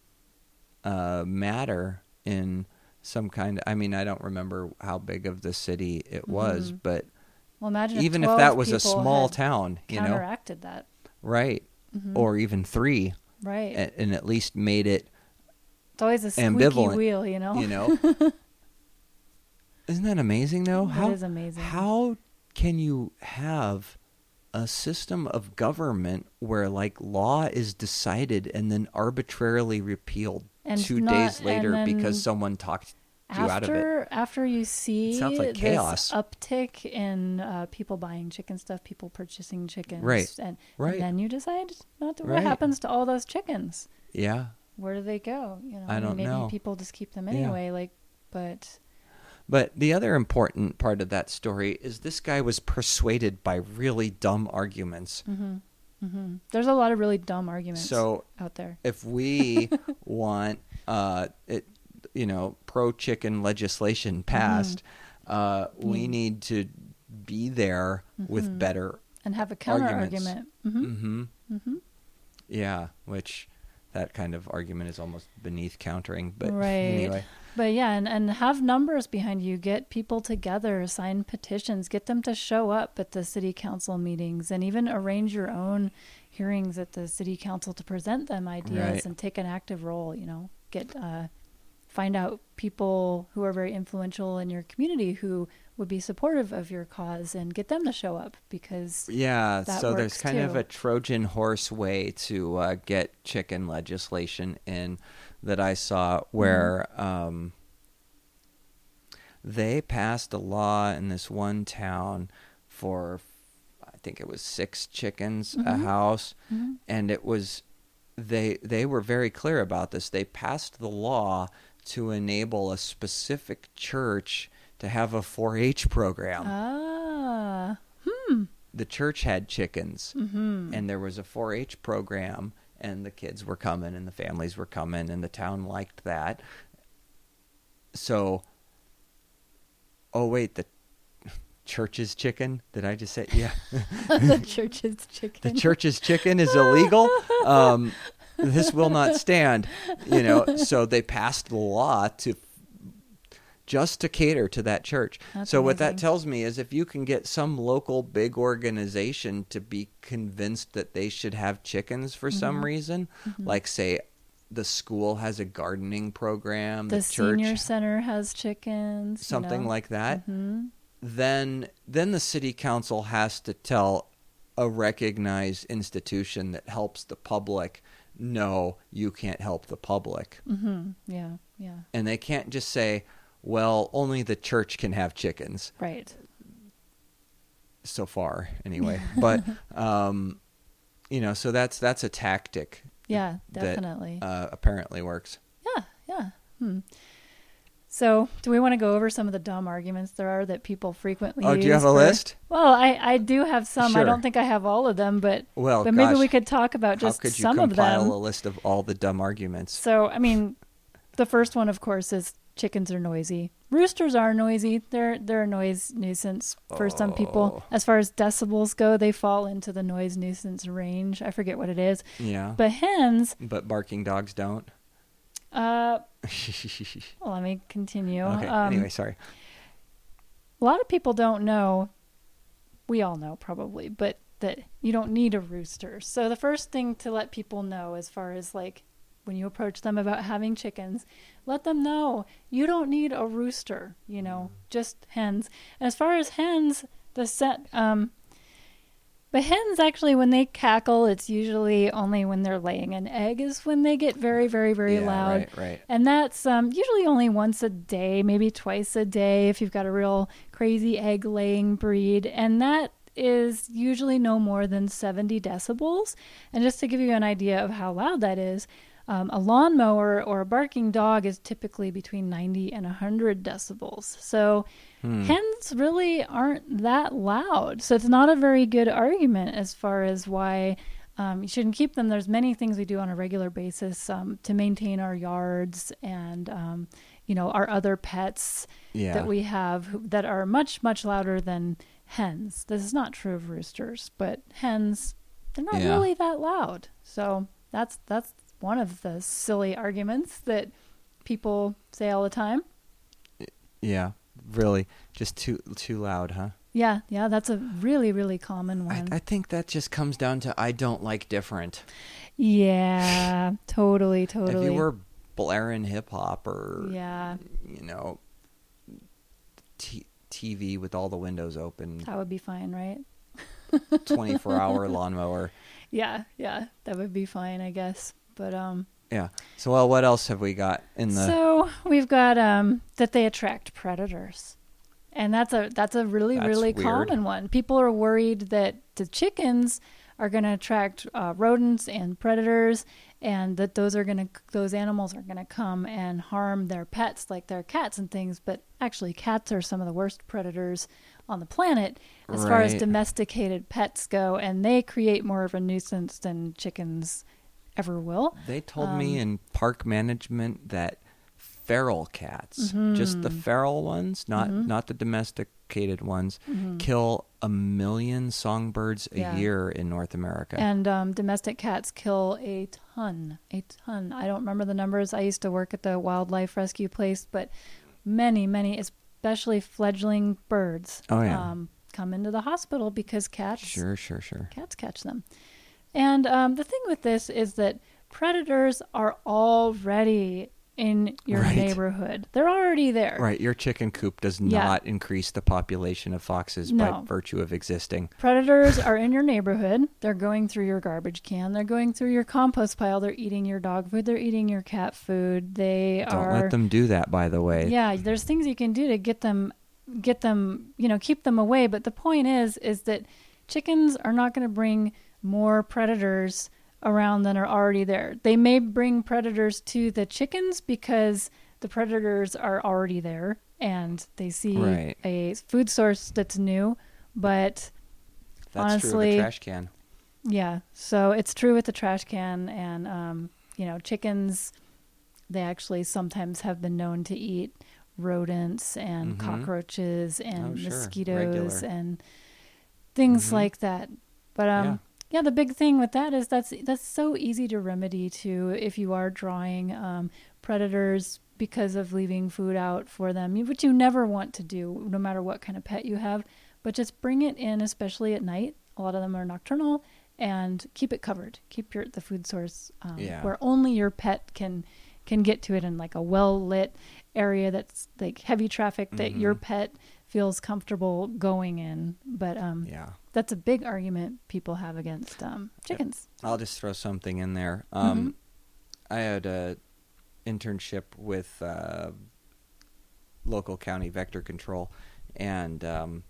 uh, matter in some kind? I mean, I don't remember how big of the city it was, Mhm. but well, imagine even if 12 that was a small town, you know, counteracted that, right? Mhm. Or even three, right? and, and at least made it, it's always a squeaky ambivalent, wheel, you know. you know. Isn't that amazing, though? That how is amazing. How can you have a system of government where like law is decided and then arbitrarily repealed And two not- days later because someone talked you out of it? after after you see sounds like this chaos. uptick in uh, people buying chicken stuff, people purchasing chickens, Right. And, Right. and then you decide not to. Right. What happens to all those chickens? Yeah. Where do they go? You know, I don't maybe know. people just keep them Yeah. anyway. Like, but But the other important part of that story is this guy was persuaded by really dumb arguments. hmm hmm there's a lot of really dumb arguments So out there. if we want uh, it, you know, pro chicken legislation passed, uh, we Mm. need to be there with Mhm. better. And have a counter argument. Mm-hmm. Yeah, which that kind of argument is almost beneath countering. But Right. anyway, But yeah, and, and have numbers behind you. Get people together, sign petitions, get them to show up at the city council meetings, and even arrange your own hearings at the city council to present them ideas Right. and take an active role. You know, get uh, find out people who are very influential in your community who would be supportive of your cause and get them to show up because yeah. So there's kind of a Trojan horse way to uh, get chicken legislation in that I saw where Mm-hmm. um, they passed a law in this one town for I think it was six chickens a Mhm. house Mhm. and it was they they were very clear about this they passed the law to enable a specific church to have a 4-H program. Ah, Hmm. the church had chickens hmm and there was a 4-H program and the kids were coming and the families were coming and the town liked that. So oh wait the church's chicken? Did i just say yeah? The church's chicken. the church's chicken is illegal? Um, this will not stand you know so they passed the law to just to cater to that church That's so what that tells me is if you can get some local big organization to be convinced that they should have chickens for Mm-hmm. some reason like say the school has a gardening program the the, church senior center has chickens. you something know. like that hmm then then the city council has to tell a recognized institution that helps the public no you can't help the public hmm Yeah, yeah, and they can't just say well only the church can have chickens right. so far anyway but um you know so that's that's a tactic Yeah, that definitely. uh, apparently works yeah, yeah. Hmm. So, do we want to go over some of the dumb arguments there are that people frequently use? oh do you have a for- list Well, I, I do have some. I don't think I have all of them, but well but maybe we could talk about just how could you some of compile them. a list of all the dumb arguments So, I mean, the first one, of course, is chickens are noisy. Roosters are noisy. They're they're a noise nuisance for some people. Oh. As far as decibels go, they fall into the noise nuisance range. I forget what it is. yeah But hens, but barking dogs don't uh, let me continue. okay Um, anyway sorry a lot of people don't know. We all know probably, but that you don't need a rooster. So the first thing to let people know, as far as like when you approach them about having chickens, let them know you don't need a rooster. You know, just hens. As far as hens, the set. Um, But hens actually, when they cackle, it's usually only when they're laying an egg is when they get very, very, very Yeah, loud. right, right. And that's um, usually only once a day, maybe twice a day if you've got a real crazy egg laying breed. And that is usually no more than 70 decibels. And just to give you an idea of how loud that is, um, a lawnmower or a barking dog is typically between 90 and 100 decibels. So hens really aren't that loud. So it's not a very good argument as far as why um, you shouldn't keep them. There's many things we do on a regular basis um, to maintain our yards and um, you know our other pets Yeah. that we have who, that are much much louder than hens. This is not true of roosters, but hens they're not Yeah. really that loud. So that's that's one of the silly arguments that people say all the time. Yeah, really, just too too loud, huh? Yeah, yeah, that's a really really common I, one. I think that just comes down to I don't like different. yeah, totally, totally. If you were blaring hip hop or yeah, you know, t- TV with all the windows open, that would be fine, right? twenty four hour lawnmower. Yeah, yeah, that would be fine, I guess. But um, Yeah. So well, what else have we got in the? so we've got um that they attract predators, and that's a that's a really That's really weird. common one. People are worried that the chickens are going to attract uh, rodents and predators, and that those are going to those animals are going to come and harm their pets, like their cats and things. But actually, cats are some of the worst predators on the planet as far as domesticated pets go, and they create more of a nuisance than chickens ever will. They told Um, me in park management that feral cats, just Mm-hmm. the feral ones, not not the domesticated ones, kill a million songbirds a Mm-hmm. Yeah. year in North America. And um, domestic cats kill a ton, a ton. I don't remember the numbers. I used to work at the wildlife rescue place, but many, many, especially fledgling birds, Oh, yeah. um, come into the hospital because cats sure, sure, sure. cats catch them. And um, the thing with this is that predators are already in your Right. neighborhood. They're already there. Right, your chicken coop does Yeah. not increase the population of foxes by virtue of existing. Predators are in your neighborhood. They're going through your garbage can. They're going through your compost pile. They're eating your dog food. They're eating your cat food. They Don't are. let them do that, by the way. Yeah, there's things you can do to get them, get them, you know, keep them away. But the point is, is that chickens are not going to bring more predators around than are already there. They may bring predators to the chickens because the predators are already there and they see Right. a food source that's new. But That's true honestly- a trash can. yeah, so it's true with the trash can, and um, you know, chickens. They actually sometimes have been known to eat rodents and Mhm. cockroaches and Oh, mosquitoes and things Mhm. like that. But um, Yeah. the big thing with that is that's that's so easy to remedy too if you are drawing um, predators because of leaving food out for them, which you never want to do, no matter what kind of pet you have. But just bring it in, especially at night. A lot of them are nocturnal, and keep it covered. Keep your the food source um, Yeah. where only your pet can can get to it in like a well lit area that's like heavy traffic that your Mhm. pet feels comfortable going in. But um, Yeah. That's a big argument people have against um, chickens. I'll just throw something in there. Mm-hmm. Um, I had a internship with uh, local county vector control, and um,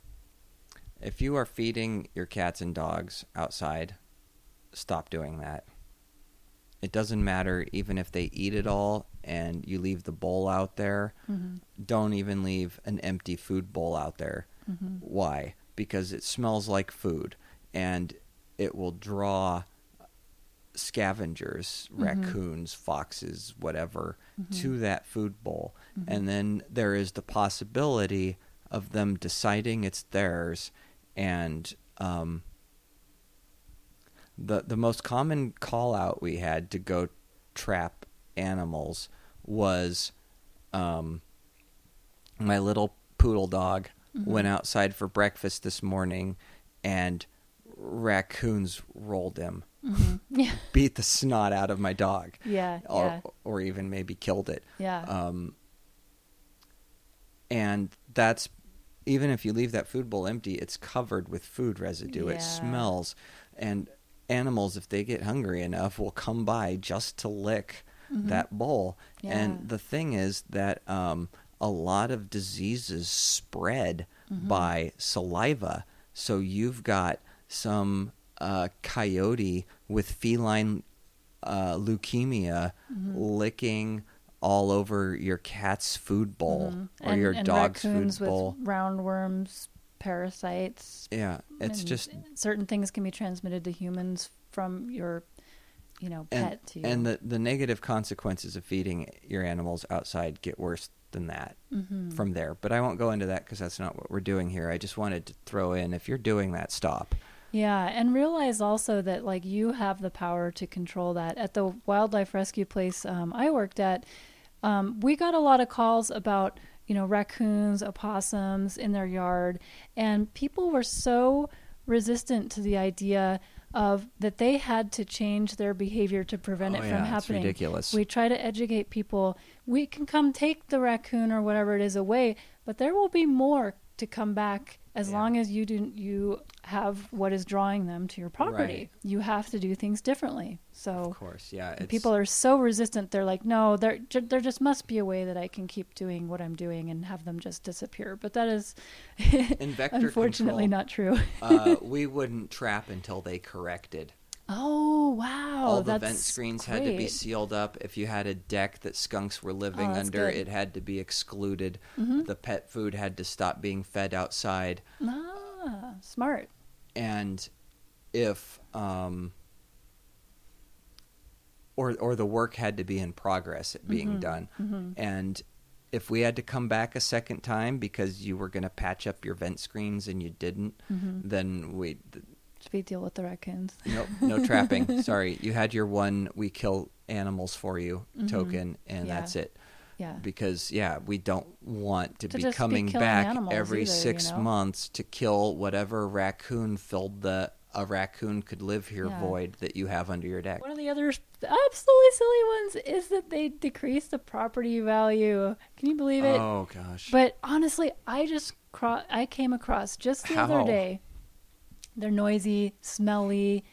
if you are feeding your cats and dogs outside, stop doing that. It doesn't matter even if they eat it all and you leave the bowl out there. Mhm. Don't even leave an empty food bowl out there. Mhm. Why? Because it smells like food and it will draw scavengers, Mm-hmm. raccoons, foxes, whatever, to that food bowl. Mm-hmm. And then there is the possibility of them deciding it's theirs and um, the the most common call out we had to go trap animals was um, my little poodle dog Mm-hmm. went outside for breakfast this morning and raccoons rolled him Yeah, beat the snot out of my dog yeah, or yeah, or even maybe killed it yeah. um, and that's even if you leave that food bowl empty, it's covered with food residue. Yeah. It smells, and animals, if they get hungry enough, will come by just to lick that bowl. Mm-hmm. Yeah. And the thing is that um, a lot of diseases spread Mm-hmm. by saliva. So you've got some uh, coyote with feline uh, leukemia Mm-hmm. licking all over your cat's food bowl or Mm-hmm. and, your and dog's food bowl. roundworms, parasites. Yeah, it's just certain things can be transmitted to humans from your, you know, and, pet to and the the negative consequences of feeding your animals outside get worse than that Mm-hmm. from there. But I won't go into that because that's not what we're doing here. I just wanted to throw in if you're doing that, stop. Yeah, and realize also that like you have the power to control that. At the wildlife rescue place um, I worked at, um, we got a lot of calls about you know raccoons, opossums in their yard, and people were so resistant to the idea of that they had to change their behavior to prevent Oh, it from yeah, it's happening. ridiculous. We try to educate people. We can come take the raccoon or whatever it is away, but there will be more to come back as Yeah. long as you do you have what is drawing them to your property. Right. You have to do things differently. So Of course, yeah. People are so resistant. They're like, no, there there just must be a way that I can keep doing what I'm doing and have them just disappear. But that is unfortunately control, not true. uh, we wouldn't trap until they corrected. Oh wow, All the vent screens had to be sealed up. If you had a deck that skunks were living Oh, under, good. Mm-hmm. it had to be excluded. The pet food had to stop being fed outside. Ah, smart. and if um or or the work had to be in progress at being Mm-hmm. done and if we had to come back a second time because you were going to patch up your vent screens and you didn't Mm-hmm. then we we deal with the raccoons? no no trapping sorry you had your one we kill animals for you token and Mm-hmm. Yeah. that's it Yeah. because yeah we don't want to, To be just be coming back every either, you six know? months to kill whatever raccoon filled the a raccoon could live here Yeah. void that you have under your deck One of the other absolutely silly ones is that they decrease the property value. Can you believe it? oh gosh But honestly, I just cro- I came across just the How? other day. They're noisy, smelly,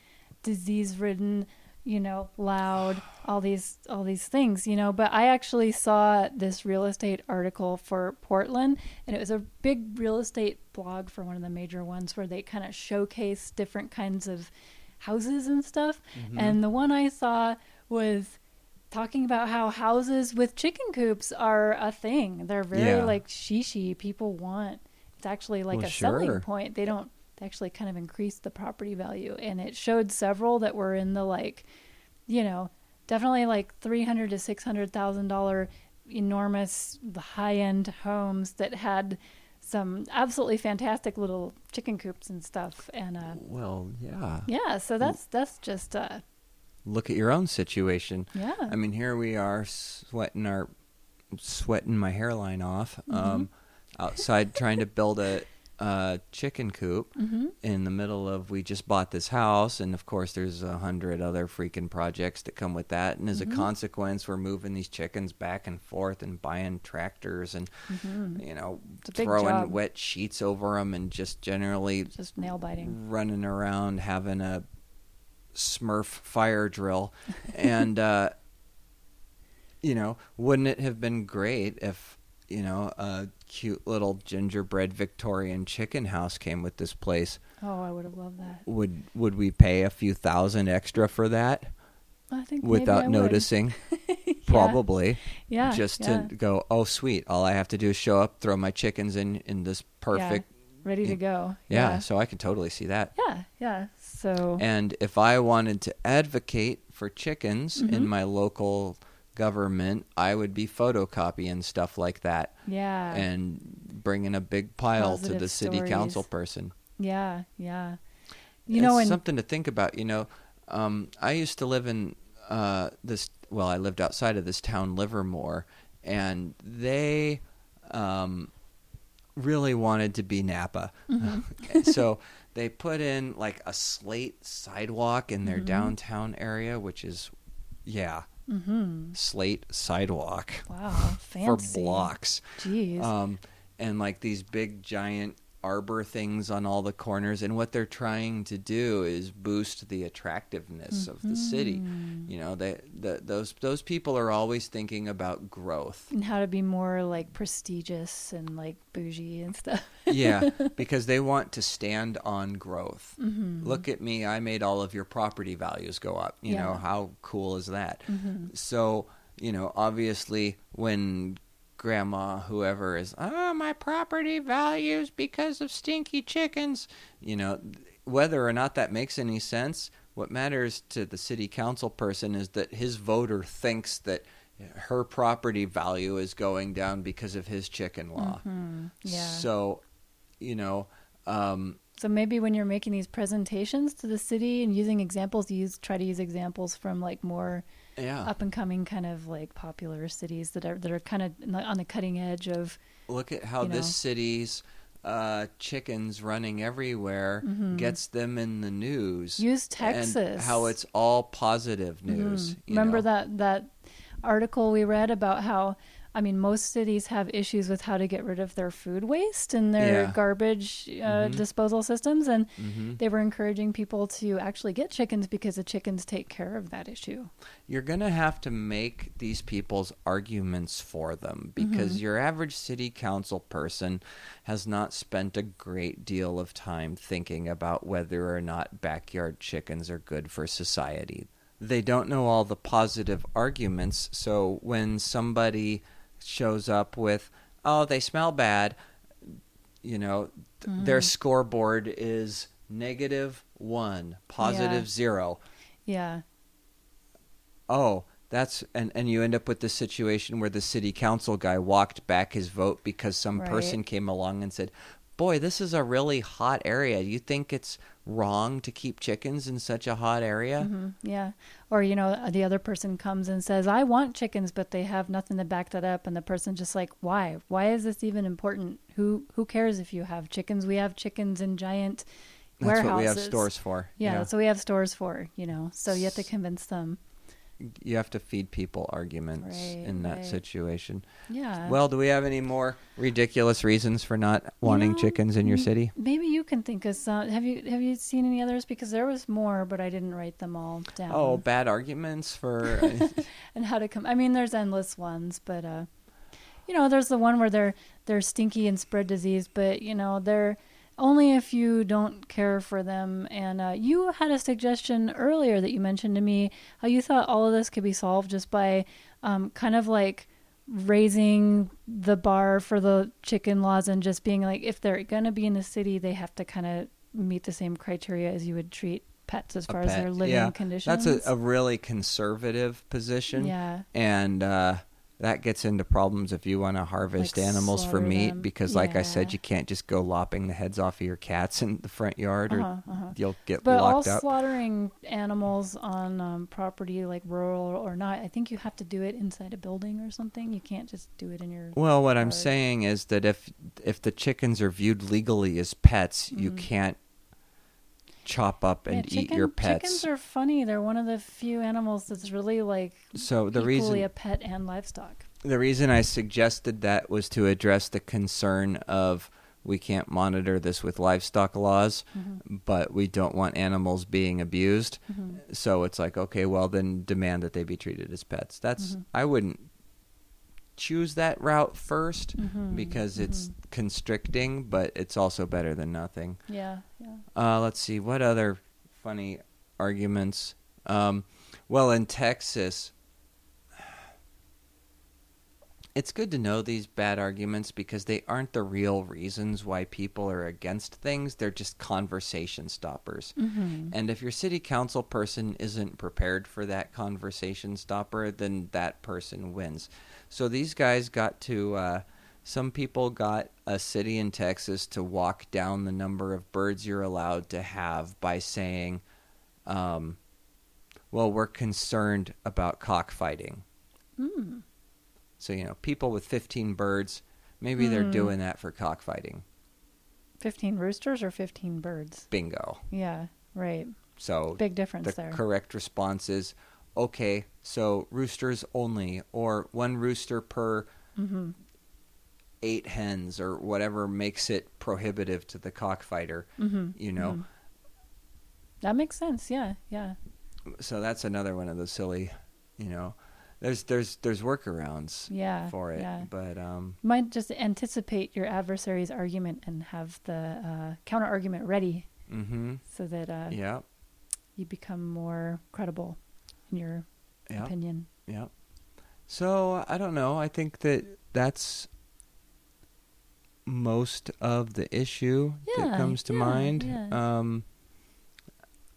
disease-ridden, you know, loud, all these all these things, you know, but I actually saw this real estate article for Portland and it was a big real estate blog for one of the major ones where they kind of showcase different kinds of houses and stuff. Mm-hmm. And the one I saw was talking about how houses with chicken coops are a thing. They're very Yeah. like shishi. People want. It's actually like Well, a selling point. They don't they actually kind of increased the property value, and it showed several that were in the like, you know, definitely like three hundred to six hundred thousand dollar enormous high end homes that had some absolutely fantastic little chicken coops and stuff. And uh well yeah. yeah so that's that's just uh look at your own situation. Yeah. I mean here we are sweating our sweating my hairline off Mm-hmm. um outside trying to build a uh, chicken coop Mm-hmm. in the middle of we just bought this house and of course there's a hundred other freaking projects that come with that and as Mm-hmm. a consequence we're moving these chickens back and forth and buying tractors and you know Mm-hmm. A big throwing job. wet sheets over them and just generally just nail biting running around having a smurf fire drill and uh you know wouldn't it have been great if you know a cute little gingerbread victorian chicken house came with this place. Oh i would have loved that. Would would we pay a few thousand extra for that? I think maybe without I noticing? Probably. Yeah just yeah. to go oh sweet. All i have to do is show up throw my chickens in in this perfect ready to go. Yeah, yeah. so i can totally see that. Yeah yeah so And if I wanted to advocate for chickens Mm-hmm. in my local government, I would be photocopying stuff like that yeah and bringing a big pile to Positive the city council person. yeah yeah you know and something to think about. You know, um, I used to live in uh, this. Well, I lived outside of this town, Livermore, and they um, really wanted to be Napa. Mm-hmm. so they put in like a slate sidewalk in Mm-hmm. their downtown area, which is, yeah, mm-hmm. slate sidewalk wow fancy. for blocks. jeez Um, and like these big giant arbor things on all the corners and what they're trying to do is boost the attractiveness of the city Mhm. you know they the, those those people are always thinking about growth And how to be more like prestigious and like bougie and stuff. yeah because they want to stand on growth Mhm. look at me i made all of your property values go up you know how cool is that Mhm. so you know obviously when grandma whoever is oh my property values because of stinky chickens you know whether or not that makes any sense what matters to the city council person is that his voter thinks that her property value is going down because of his chicken law Mhm. Yeah. so you know um So maybe when you're making these presentations to the city and using examples, use try to use examples from like more yeah up and coming kind of like popular cities that are that are kind of on the cutting edge of look at how you this know. city's uh, chickens running everywhere Mhm. gets them in the news. use Texas. And how it's all positive news. Mhm. you Remember know? that that article we read about how I mean most cities have issues with how to get rid of their food waste and their Yeah. garbage uh, Mhm. disposal systems and Mhm. they were encouraging people to actually get chickens because the chickens take care of that issue. You're going to have to make these people's arguments for them because Mhm. your average city council person has not spent a great deal of time thinking about whether or not backyard chickens are good for society. They don't know all the positive arguments, so when somebody shows up with, oh, they smell bad, you know, th- their Mhm. scoreboard is negative one, positive Yeah. zero Yeah. oh that's and and you end up with the situation where the city council guy walked back his vote because some Right. person came along and said boy this is a really hot area you think it's wrong to keep chickens in such a hot area hmm Yeah. Or, you know, the other person comes and says, I want chickens, but they have nothing to back that up. And the person's just like, why? Why is this even important? Who who cares if you have chickens? We have chickens in giant that's warehouses. what we have stores for Yeah, you, that's what we have stores for, you know. So you have to convince them. You have to feed people arguments Right, in that right. situation Yeah. well do we have any more ridiculous reasons for not wanting know, chickens in your mm, city Maybe you can think of some. Have you have you seen any others? Because there was more, but I didn't write them all down. oh bad arguments for and how to come. I mean, there's endless ones, but uh, you know, there's the one where they're they're stinky and spread disease, but you know, they're only if you don't care for them. And uh, you had a suggestion earlier that you mentioned to me how you thought all of this could be solved just by um, kind of like raising the bar for the chicken laws and just being like, if they're gonna be in the city, they have to kind of meet the same criteria as you would treat pets as a far as their living yeah, conditions. that's a, a really conservative position yeah. and uh, that gets into problems if you want to harvest Like animals for meat them. because like i said you can't just go lopping the heads off of your cats in the front yard or Uh-huh, uh-huh. you'll get But all up slaughtering animals on um, property, like rural or not, I think you have to do it inside a building or something. You can't just do it in your. well what i'm saying is that if if the chickens are viewed legally as pets you Mhm. can't chop up Yeah, and eat chicken- your pets Chickens are funny. They're one of the few animals that's really like so the equally reason a pet and livestock. the reason I suggested that was to address the concern of we can't monitor this with livestock laws, Mhm. but we don't want animals being abused. Mhm. So it's like, okay, well then demand that they be treated as pets. That's Mhm. I wouldn't choose that route 1st Mhm, because it's mhm. constricting, but it's also better than nothing. Yeah, yeah. Uh, let's see what other funny arguments. Um, well, in Texas, it's good to know these bad arguments because they aren't the real reasons why people are against things. They're just conversation stoppers. hmm And if your city council person isn't prepared for that conversation stopper, then that person wins. So these guys got to, uh, some people got a city in Texas to walk down the number of birds you're allowed to have by saying, um, well, we're concerned about cockfighting. Mm. So, you know, people with 15 birds, maybe they're Hmm. doing that for cockfighting. Fifteen roosters or fifteen birds? Bingo. Yeah, right. So Big difference the there. correct response is okay so roosters only or one rooster per hmm eight hens or whatever makes it prohibitive to the cockfighter. Mm-hmm. You know, That makes sense. Yeah, yeah. so that's another one of those silly, you know. There's there's there's workarounds Yeah, for it, yeah. but um, You might just anticipate your adversary's argument and have the uh, counter argument ready hmm so that uh, yeah, you become more credible in your yeah, opinion. yeah. So I don't know. I think that that's most of the issue Yeah, that comes to yeah, mind. yeah. Um,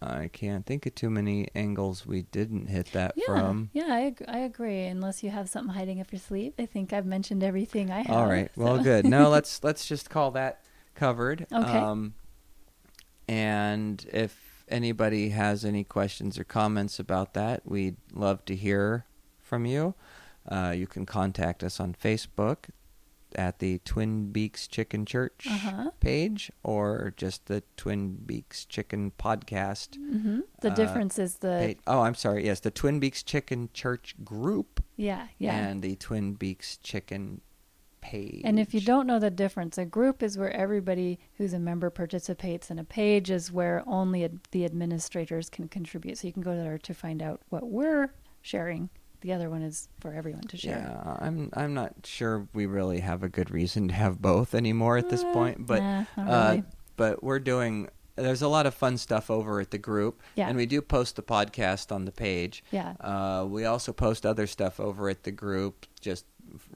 I can't think of too many angles we didn't hit that from. yeah, I, ag- I agree. Unless you have something hiding up your sleeve, I think I've mentioned everything I have. All right. Well, good. No, let's let's just call that covered. Okay. Um, and if anybody has any questions or comments about that, we'd love to hear from you. Uh, you can contact us on Facebook at the Twin Beaks Chicken Church Uh-huh. page or just the Twin Beaks Chicken Podcast. hmm The Uh, difference is the page. Oh, I'm sorry. Yes, the Twin Beaks Chicken Church group yeah, yeah. and the Twin Beaks Chicken page. And if you don't know the difference, a group is where everybody who's a member participates, and a page is where only ad- the administrators can contribute. So you can go there to find out what we're sharing. The other one is for everyone to share. Yeah, I'm I'm not sure we really have a good reason to have both anymore at this Uh, point, but nah, uh, really. but we're doing. There's a lot of fun stuff over at the group, Yeah. and we do post the podcast on the page. Yeah. Uh, we also post other stuff over at the group, just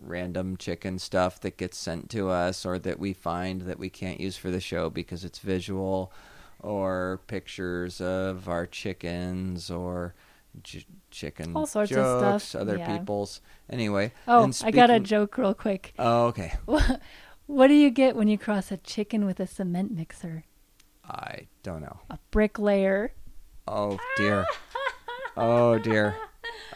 random chicken stuff that gets sent to us or that we find that we can't use for the show because it's visual, or pictures of our chickens or j- chicken All sorts of stuff, other yeah. people's. Anyway, Oh, and I got a joke real quick. Oh, okay. What do you get when you cross a chicken with a cement mixer? I don't know. A bricklayer. Oh dear. Oh dear.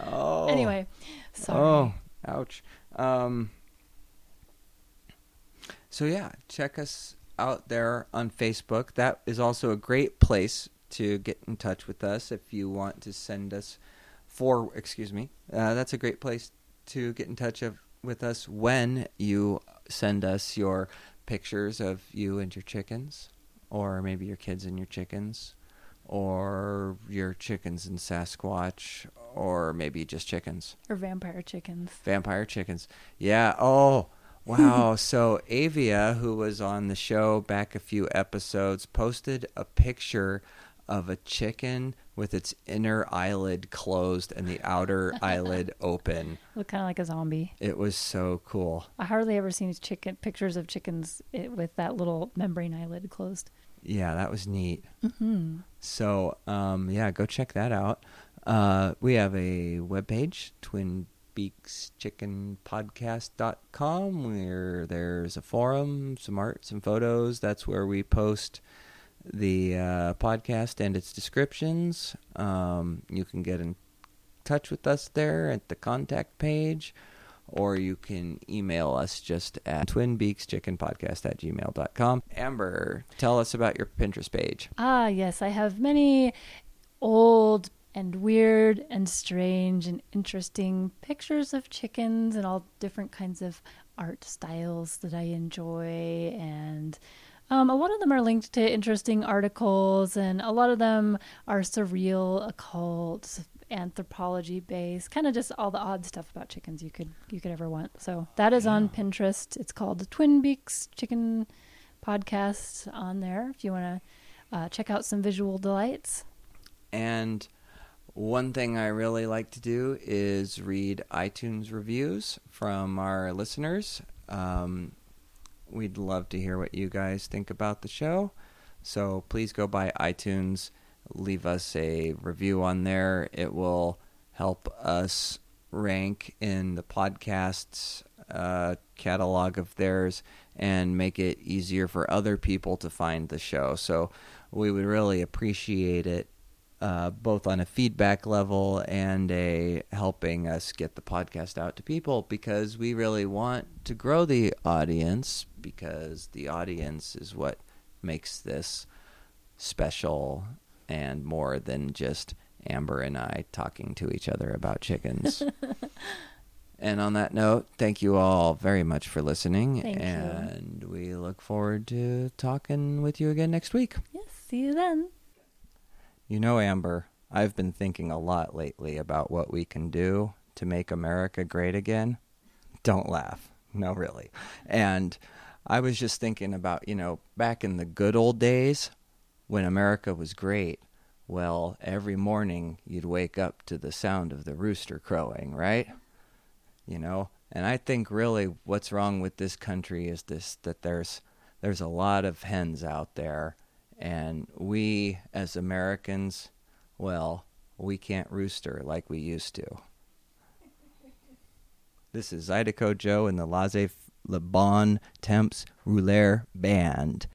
Oh. Anyway, sorry. Oh, ouch. Um. So yeah, check us out there on Facebook. That is also a great place to get in touch with us if you want to send us for excuse me. Uh, that's a great place to get in touch of, with us when you send us your pictures of you and your chickens, or maybe your kids and your chickens, or your chickens and Sasquatch, or maybe just chickens. Or vampire chickens. Vampire chickens. Yeah. Oh, wow. so Avia, who was on the show back a few episodes, posted a picture of a chicken with its inner eyelid closed and the outer eyelid open. Look kind of like a zombie. It was so cool. I hardly ever seen chicken pictures of chickens i with that little membrane eyelid closed. Yeah, that was neat. hmm So, um, yeah, go check that out. Uh, we have a webpage, twinbeakschickenpodcast.com, where there's a forum, some art, some photos. That's where we post the uh, podcast and its descriptions. Um, you can get in touch with us there at the contact page, or you can email us just at twinbeakschickenpodcast at gmail.com. Amber, tell us about your Pinterest page. Ah, yes, I have many old and weird and strange and interesting pictures of chickens and all different kinds of art styles that I enjoy. And um, a lot of them are linked to interesting articles, and a lot of them are surreal, occult, anthropology based, kind of just all the odd stuff about chickens you could you could ever want. So that is on Pinterest. It's called the Twin Beaks Chicken Podcast on there. If you want to uh, check out some visual delights. And one thing I really like to do is read iTunes reviews from our listeners. Um, we'd love to hear what you guys think about the show. So please go by iTunes, leave us a review on there. It will help us rank in the podcast's uh, catalog of theirs and make it easier for other people to find the show. So we would really appreciate it uh, both on a feedback level and a helping us get the podcast out to people because we really want to grow the audience because the audience is what makes this special and more than just Amber and I talking to each other about chickens. and on that note, thank you all very much for listening thank and you. we look forward to talking with you again next week. Yes, see you then. You know, Amber, I've been thinking a lot lately about what we can do to make America great again. Don't laugh. No, really. And I was just thinking about, you know, back in the good old days when America was great, well, every morning you'd wake up to the sound of the rooster crowing, right? You know, and I think really what's wrong with this country is this that there's there's a lot of hens out there and we, as Americans, well, we can't rooster like we used to. This is Zydeco Joe and the Laissez Le Bon Temps Rouler Band.